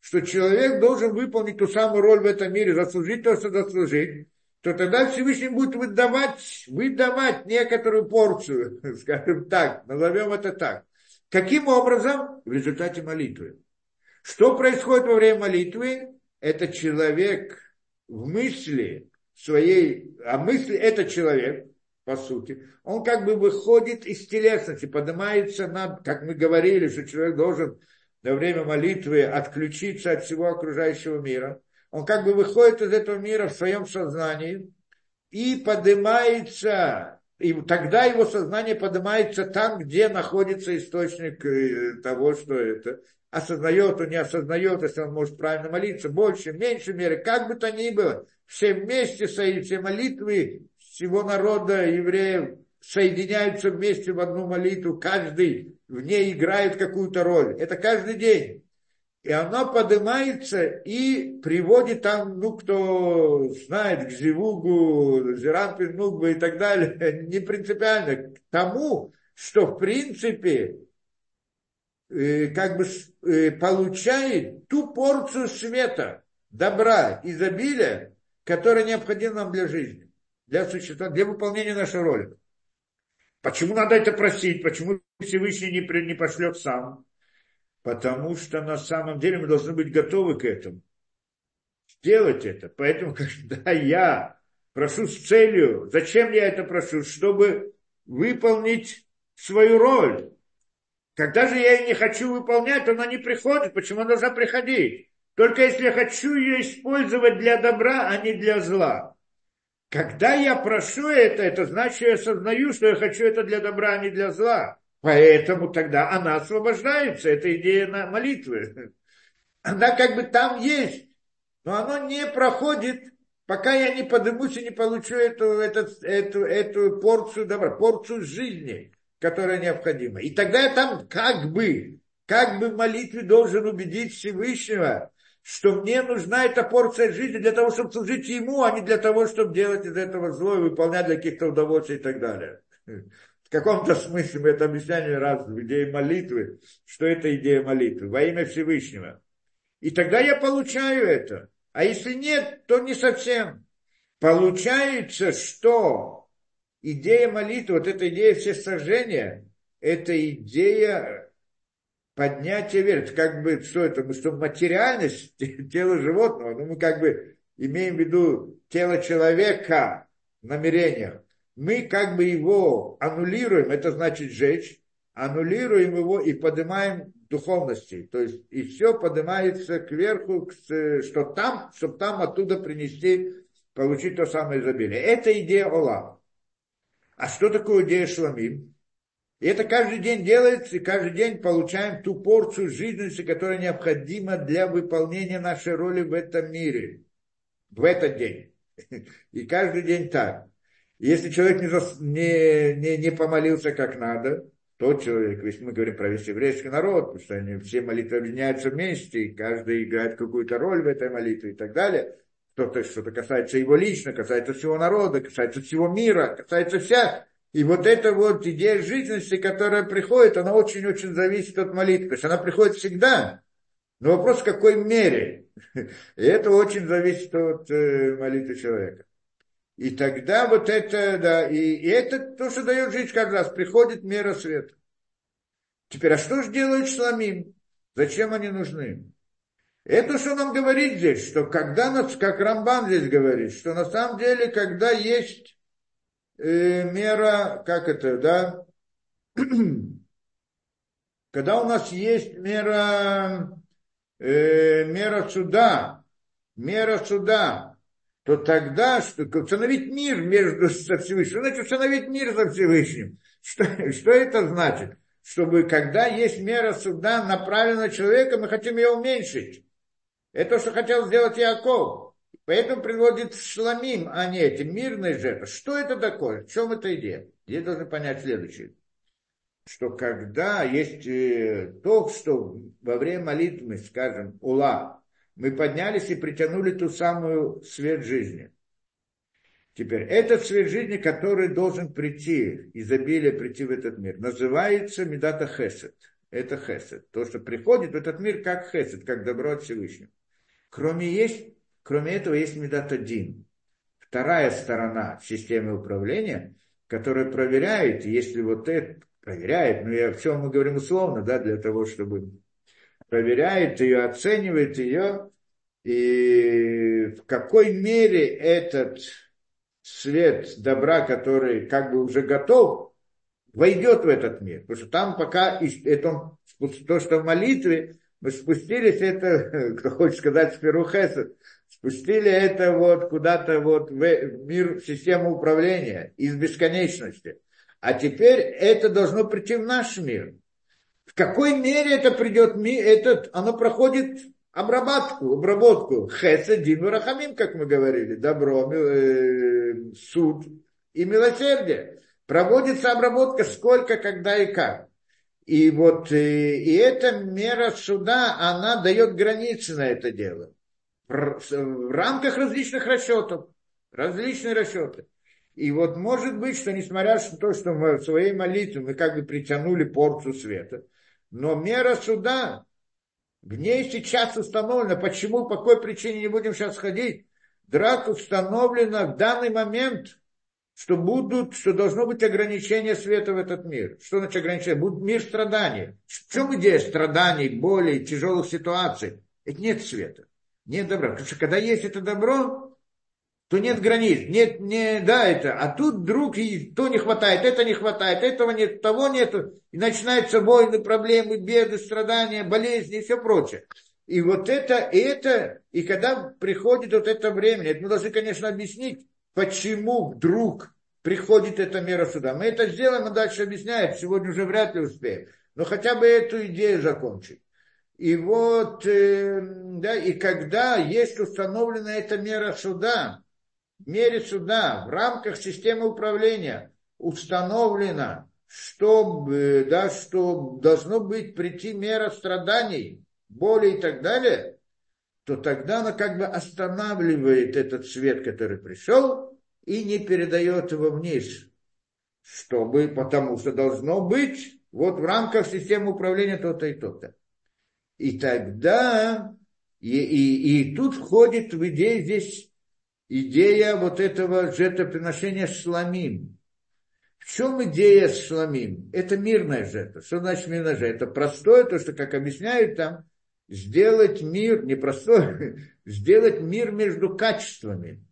что человек должен выполнить ту самую роль в этом мире, заслужить то, что заслужить, то тогда Всевышний будет выдавать, выдавать некоторую порцию, *laughs* скажем так, назовем это так. Каким образом? В результате молитвы. Что происходит во время молитвы? Это человек в мысли своей, а мысли это человек, по сути, он как бы выходит из телесности, поднимается над, как мы говорили, что человек должен на время молитвы отключиться от всего окружающего мира. Он как бы выходит из этого мира в своем сознании и поднимается, и тогда его сознание поднимается там, где находится источник э, того, что это. Осознает он, не осознает, если он может правильно молиться, больше, меньше меры, как бы то ни было, все вместе, все молитвы всего народа евреев соединяются вместе в одну молитву, каждый в ней играет какую-то роль. Это каждый день. И она поднимается и приводит там, ну, кто знает, к Зивугу, Зирампинугу и так далее, *laughs* не принципиально, к тому, что в принципе э, как бы э, получает ту порцию света, добра, изобилия, которая необходима нам для жизни, для существования, для выполнения нашей роли. Почему надо это просить? Почему Всевышний не, не пошлет сам? Потому что на самом деле мы должны быть готовы к этому. Сделать это. Поэтому, *laughs* когда я прошу с целью, зачем я это прошу? Чтобы выполнить свою роль. Когда же я ее не хочу выполнять, она не приходит. Почему она должна приходить? Только если я хочу ее использовать для добра, а не для зла. Когда я прошу это, это значит, я осознаю, что я хочу это для добра, а не для зла. Поэтому тогда она освобождается, это идея на молитвы. Она как бы там есть, но оно не проходит, пока я не поднимусь и не получу эту, эту, эту, эту порцию добра, порцию жизни, которая необходима. И тогда я там как бы, как бы в молитве должен убедить Всевышнего, что мне нужна эта порция жизни для того, чтобы служить ему, а не для того, чтобы делать из этого зло и выполнять для каких-то удовольствий и так далее. В каком-то смысле мы это объясняли раз в идее молитвы, что это идея молитвы, во имя Всевышнего. И тогда я получаю это. А если нет, то не совсем. Получается, что идея молитвы, вот эта идея всесожжения, это идея поднятия веры. Это как бы, что это, что материальность *laughs* тела животного, ну мы как бы имеем в виду тело человека в намерениях. Мы как бы его аннулируем, это значит жечь, аннулируем его и поднимаем духовности. То есть и все поднимается кверху, что там, чтобы там оттуда принести, получить то самое изобилие. Это идея Олама. А что такое идея Шламим? И это каждый день делается, и каждый день получаем ту порцию жизненности, которая необходима для выполнения нашей роли в этом мире. В этот день. *laughs* И каждый день так. Если человек не, не, не, не помолился как надо, тот человек, если мы говорим про весь еврейский народ, потому что они все молитвы объединяются вместе, и каждый играет какую-то роль в этой молитве и так далее, что-то, что-то касается его лично, касается всего народа, касается всего мира, касается вся. И вот эта вот идея жизненности, которая приходит, она очень-очень зависит от молитвы. То есть она приходит всегда, но вопрос в какой мере. И это очень зависит от э, молитвы человека. И тогда вот это, да, и, и это то, что дает жизнь каждый раз, приходит мера света. Теперь, а что же делают шламим? Зачем они нужны? Это что нам говорит здесь, что когда нас, как Рамбан здесь говорит, что на самом деле, когда есть мера, как это, да, *clears throat* когда у нас есть мера, э, мера суда, мера суда, то тогда что, установить мир между *laughs* со Всевышним. Что значит установить мир со Всевышним? Что, *laughs* что это значит? Чтобы когда есть мера суда направлена на человека, мы хотим ее уменьшить. Это то, что хотел сделать Яков. Поэтому приводит шламим, а не эти мирные жертвы. Что это такое? В чем эта идея? Здесь должны понять следующее. Что когда есть э, то, что во время молитвы, скажем, ула, мы поднялись и притянули ту самую свет жизни. Теперь, этот свет жизни, который должен прийти, изобилие прийти в этот мир, называется Медата Хесед. Это Хесед. То, что приходит в этот мир как Хесед, как добро от Всевышнего. Кроме, есть, кроме этого есть Медата Дин. Вторая сторона системы управления, которая проверяет, если вот это проверяет, ну я в чем мы говорим условно, да, для того, чтобы проверяет ее, оценивает ее, и в какой мере этот свет добра, который как бы уже готов, войдет в этот мир. Потому что там пока это, то, что в молитве мы спустились, это, *laughs* кто хочет сказать, сперу Хесед, спустили это вот куда-то вот в мир, в систему управления из бесконечности. А теперь это должно прийти в наш мир. В какой мере это придет, этот, оно проходит обработку, обработку. Хеса, Дин, Рахамим, как мы говорили, добро, э, суд и милосердие. Проводится обработка сколько, когда и как. И вот э, и эта мера суда, она дает границы на это дело. В рамках различных расчетов. Различные расчеты. И вот может быть, что несмотря на то, что мы в своей молитве мы как бы притянули порцию света, но мера суда, в ней сейчас установлена, почему, по какой причине не будем сейчас ходить, драк установлена в данный момент, что будут, что должно быть ограничение света в этот мир. Что значит ограничение? Будет мир страданий. В чем идея страданий, боли, тяжелых ситуаций? Это нет света, нет добра. Потому что когда есть это добро, то нет границ, нет, не, да, это, а тут вдруг и то не хватает, это не хватает, этого нет, того нет, и начинаются войны, проблемы, беды, страдания, болезни и все прочее. И вот это, и это, и когда приходит вот это время, это мы должны, конечно, объяснить, почему вдруг приходит эта мера суда. Мы это сделаем, и дальше объясняем, сегодня уже вряд ли успеем. Но хотя бы эту идею закончить. И вот, э, да, и когда есть установлена эта мера суда, мере суда, в рамках системы управления установлено, что, да, что должно быть прийти мера страданий, боли и так далее, то тогда она как бы останавливает этот свет, который пришел, и не передает его вниз. Чтобы, потому что должно быть вот в рамках системы управления то-то и то-то. И тогда, и, и, и тут входит в идею здесь идея вот этого жертвоприношения шламим. В чем идея с шламим? Это мирная жертва. Что значит мирная жертва? Это простое, то, что, как объясняют там, сделать мир, не простое, *laughs* сделать мир между качествами.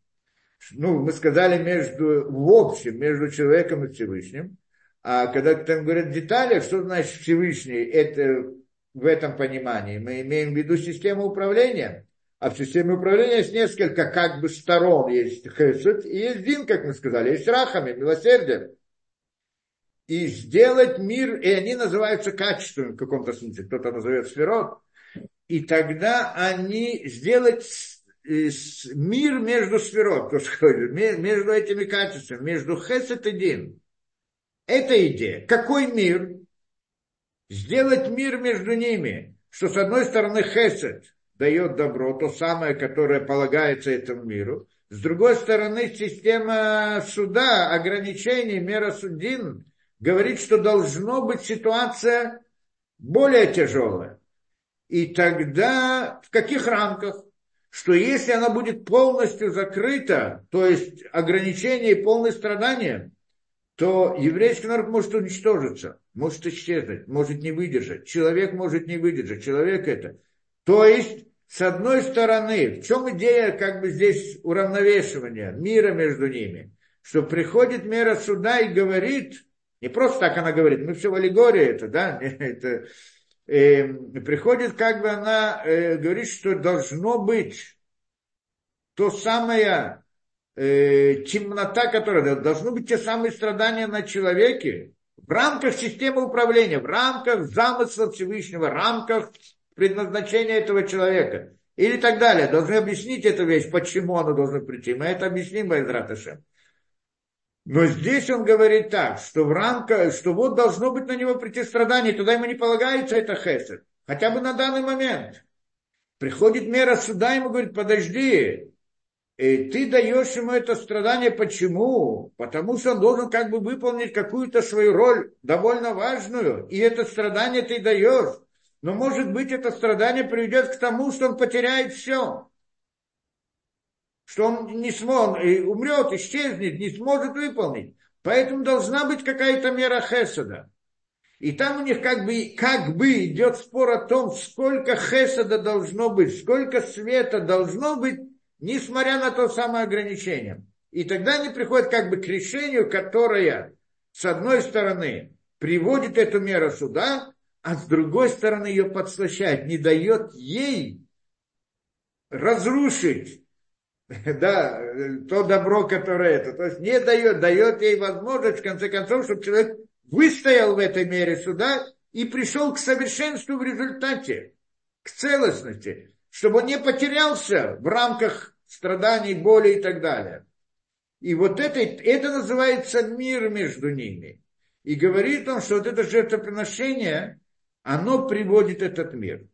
Ну, мы сказали между, в общем, между человеком и Всевышним. А когда там говорят детали, что значит Всевышний, это в этом понимании. Мы имеем в виду систему управления. А в системе управления есть несколько как бы сторон. Есть хесед и есть дин, как мы сказали. Есть рахами, милосердие. И сделать мир, и они называются качеством в каком-то смысле. Кто-то назовет сферот. И тогда они сделать мир между сферот, между этими качествами, между хесед и дин. Это идея. Какой мир? Сделать мир между ними, что с одной стороны Хесед дает добро, то самое, которое полагается этому миру, с другой стороны система суда, ограничений, мера судин говорит, что должно быть ситуация более тяжелая. И тогда в каких рамках? Что если она будет полностью закрыта, то есть ограничение и полное страдание, то еврейский народ может уничтожиться, может исчезнуть, может не выдержать. Человек может не выдержать, человек это. То есть, с одной стороны, в чем идея как бы здесь уравновешивания, мира между ними? Что приходит мера суда и говорит, не просто так она говорит, мы все в аллегории это, да, *laughs* это, э, приходит как бы она э, говорит, что должно быть то самое э, темнота, которая должны быть те самые страдания на человеке в рамках системы управления, в рамках замысла Всевышнего, в рамках предназначения этого человека. Или так далее. Должны объяснить эту вещь, почему оно должно прийти. Мы это объясним, Байзраташем. Но здесь он говорит так, что в рамках, что вот должно быть на него прийти страдание, туда ему не полагается это хесед. Хотя бы на данный момент. Приходит мера суда, ему говорит, подожди, и ты даешь ему это страдание. Почему? Потому что он должен как бы выполнить какую-то свою роль, довольно важную. И это страдание ты даешь. Но может быть это страдание приведет к тому, что он потеряет все. Что он не сможет, умрет, исчезнет, не сможет выполнить. Поэтому должна быть какая-то мера хесада. И там у них как бы, как бы идет спор о том, сколько хесада должно быть, сколько света должно быть несмотря на то самое ограничение. И тогда они приходят как бы к решению, которое, с одной стороны, приводит эту меру суда, а с другой стороны ее подслащает, не дает ей разрушить *laughs* да, то добро, которое это. То есть не дает, дает ей возможность, в конце концов, чтобы человек выстоял в этой мере суда и пришел к совершенству в результате, к целостности чтобы он не потерялся в рамках страданий, боли и так далее. И вот это, это называется мир между ними. И говорит он, что вот это жертвоприношение, оно приводит этот мир.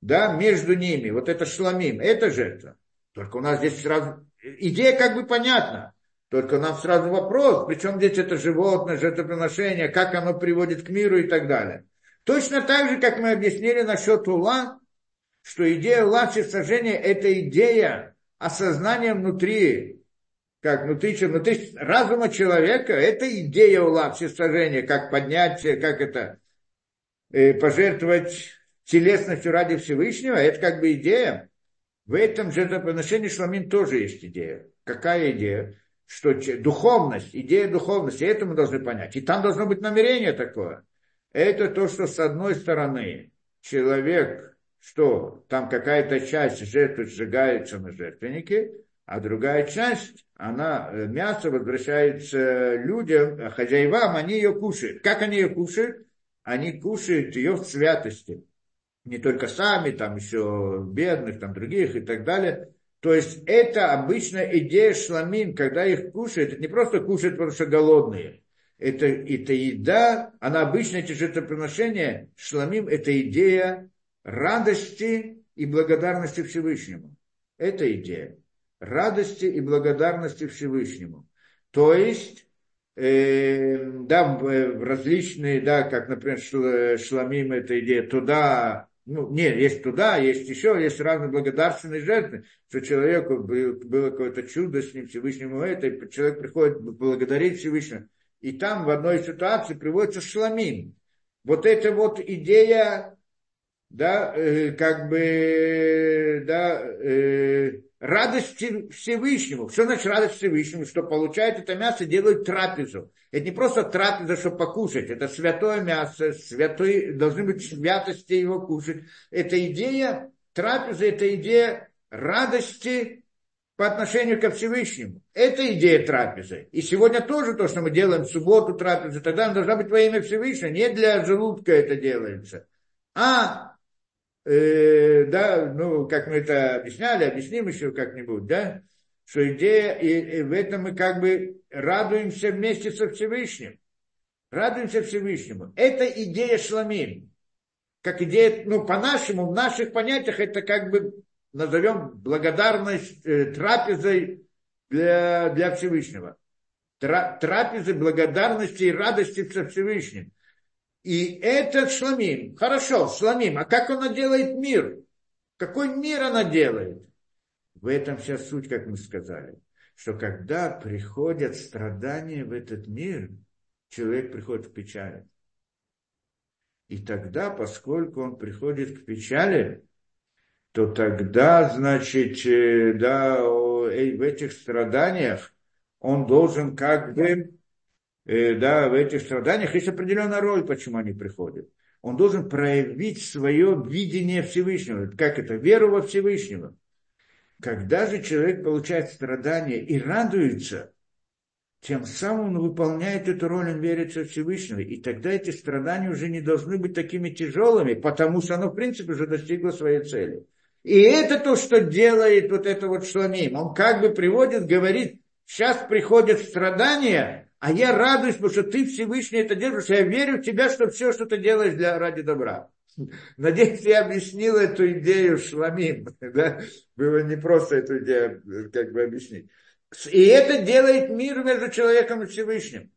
Да, между ними, вот это шламим, это жертва. Только у нас здесь сразу, идея как бы понятна. Только нам сразу вопрос, причем здесь это животное, жертвоприношение, как оно приводит к миру и так далее. Точно так же, как мы объяснили насчет ула, что идея лапси сожжения – это идея осознания внутри, как внутри, внутри разума человека, это идея у лапси сожжения, как поднятие, как это, э, пожертвовать телесностью ради Всевышнего, это как бы идея. В этом жертвоприношении Шламин тоже есть идея. Какая идея? Что духовность, идея духовности, это мы должны понять. И там должно быть намерение такое. Это то, что с одной стороны человек что там какая-то часть жертвы сжигается на жертвеннике, а другая часть, она, э, мясо возвращается людям, а хозяевам, они ее кушают. Как они ее кушают? Они кушают ее в святости. Не только сами, там еще бедных, там других и так далее. То есть это обычная идея шламин, когда их кушают, это не просто кушают, потому что голодные. Это, это еда, она обычно эти жертвоприношения, шламим, это идея радости и благодарности Всевышнему. Это идея радости и благодарности Всевышнему. То есть, э, да, в различные, да, как, например, шламим, эта идея, туда, ну, нет, есть туда, есть еще, есть разные благодарственные жертвы, что человеку было, какое-то чудо с ним, Всевышнему это, и человек приходит благодарить Всевышнему. И там в одной ситуации приводится шламим. Вот эта вот идея, да, э, как бы, да, э, радости Всевышнему. Что значит радость Всевышнему? Что получают это мясо, делают трапезу. Это не просто трапеза, чтобы покушать. Это святое мясо, святой, должны быть святости его кушать. Это идея трапезы, это идея радости по отношению ко Всевышнему. Это идея трапезы. И сегодня тоже то, что мы делаем в субботу трапезу, тогда она должна быть во имя Всевышнего. Не для желудка это делается. А э, да, ну, как мы это объясняли, объясним еще как-нибудь, да, что идея, и, и в этом мы как бы радуемся вместе со Всевышним. Радуемся Всевышнему. Это идея шламим. Как идея, ну, по-нашему, в наших понятиях, это как бы назовем благодарность э, трапезой для, для Всевышнего. Тра, трапезы благодарности и радости со Всевышним. И этот шламим, хорошо, шламим, а как она делает мир? Какой мир она делает? В этом вся суть, как мы сказали, что когда приходят страдания в этот мир, человек приходит в печаль. И тогда, поскольку он приходит к печали, то тогда, значит, э, да, в этих страданиях он должен как бы э, да, в этих страданиях есть определенная роль, почему они приходят. Он должен проявить свое видение Всевышнего. Как это? Веру во Всевышнего. Когда же человек получает страдания и радуется, тем самым он выполняет эту роль, он верит во Всевышнего. И тогда эти страдания уже не должны быть такими тяжелыми, потому что оно, в принципе, уже достигло своей цели. И это то, что делает вот это вот шламим. Он как бы приводит, говорит, сейчас приходят страдания, а я радуюсь, потому что ты Всевышний это делаешь, я верю в тебя, что все, что ты делаешь для, ради добра. Надеюсь, я объяснил эту идею шламим. *laughs* Да? Было не просто эту идею как бы объяснить. И это делает мир между человеком и Всевышним.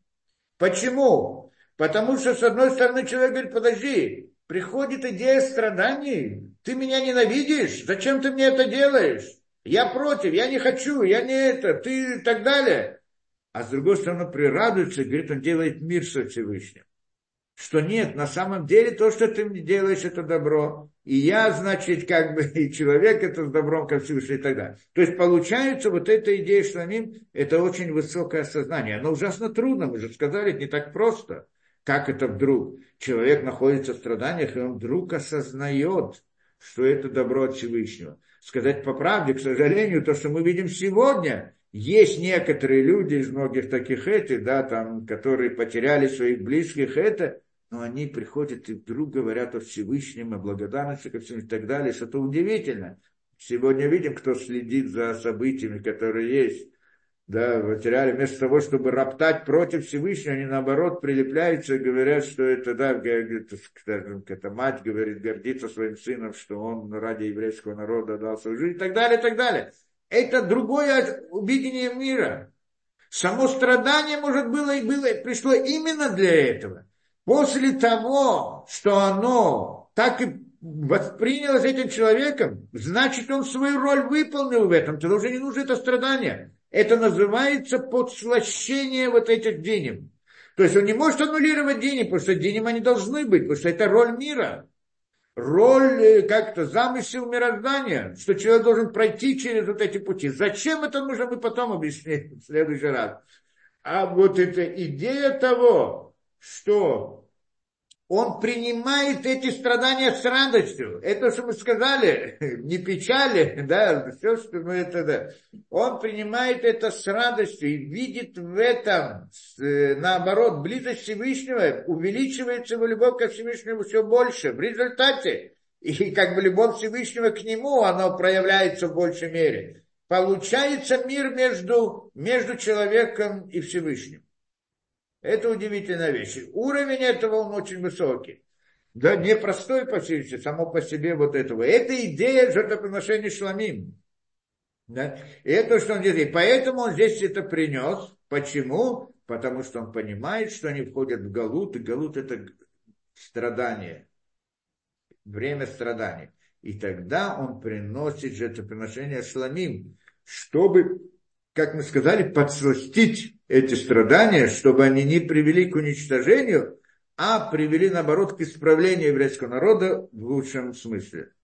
Почему? Потому что, с одной стороны, человек говорит, подожди, приходит идея страданий, ты меня ненавидишь, зачем ты мне это делаешь? Я против, я не хочу, я не это, ты и так далее а с другой стороны прирадуется, говорит, он делает мир со Всевышним. Что нет, на самом деле то, что ты мне делаешь, это добро. И я, значит, как бы *laughs* и человек это с добром ко Всевышнему и так далее. То есть получается вот эта идея шламим, это очень высокое сознание. Оно ужасно трудно, мы же сказали, это не так просто. Как это вдруг? Человек находится в страданиях, и он вдруг осознает, что это добро от Всевышнего. Сказать по правде, к сожалению, то, что мы видим сегодня, есть некоторые люди из многих таких этих, да, там, которые потеряли своих близких, это, но они приходят и вдруг говорят о Всевышнем, о благодарности ко всему и так далее, что-то удивительно. Сегодня видим, кто следит за событиями, которые есть. Да, потеряли, вместо того, чтобы роптать против Всевышнего, они наоборот прилепляются и говорят, что это, да, скажем, эта мать говорит, гордится своим сыном, что он ради еврейского народа дал свою жизнь и так далее, и так далее это другое видение мира. Само страдание, может, было и было, пришло именно для этого. После того, что оно так и воспринялось этим человеком, значит, он свою роль выполнил в этом. Тогда уже не нужно это страдание. Это называется подслащение вот этих денег. То есть он не может аннулировать денег, потому что денег они должны быть, потому что это роль мира роль, э, как-то замысел мироздания, что человек должен пройти через вот эти пути. Зачем это нужно, мы потом объясним в следующий раз. А вот эта идея того, что он принимает эти страдания с радостью. Это, что мы сказали, *laughs* не печали, *laughs* да, все, что мы это, да. Он принимает это с радостью и видит в этом, э, наоборот, близость Всевышнего, увеличивается его любовь ко Всевышнему все больше. В результате, *laughs* и как бы любовь Всевышнего к нему, она проявляется в большей мере. Получается мир между, между человеком и Всевышним. Это удивительная вещь. Уровень этого он очень высокий. Да, непростой по себе, само по себе вот этого. Это идея жертвоприношения шламим. Да? И это, что он делает. Поэтому он здесь это принес. Почему? Потому что он понимает, что они входят в Галут, и Галут это страдание. Время страданий. И тогда он приносит жертвоприношение шламим, чтобы, как мы сказали, подсластить эти страдания, чтобы они не привели к уничтожению, а привели, наоборот, к исправлению еврейского народа в лучшем смысле.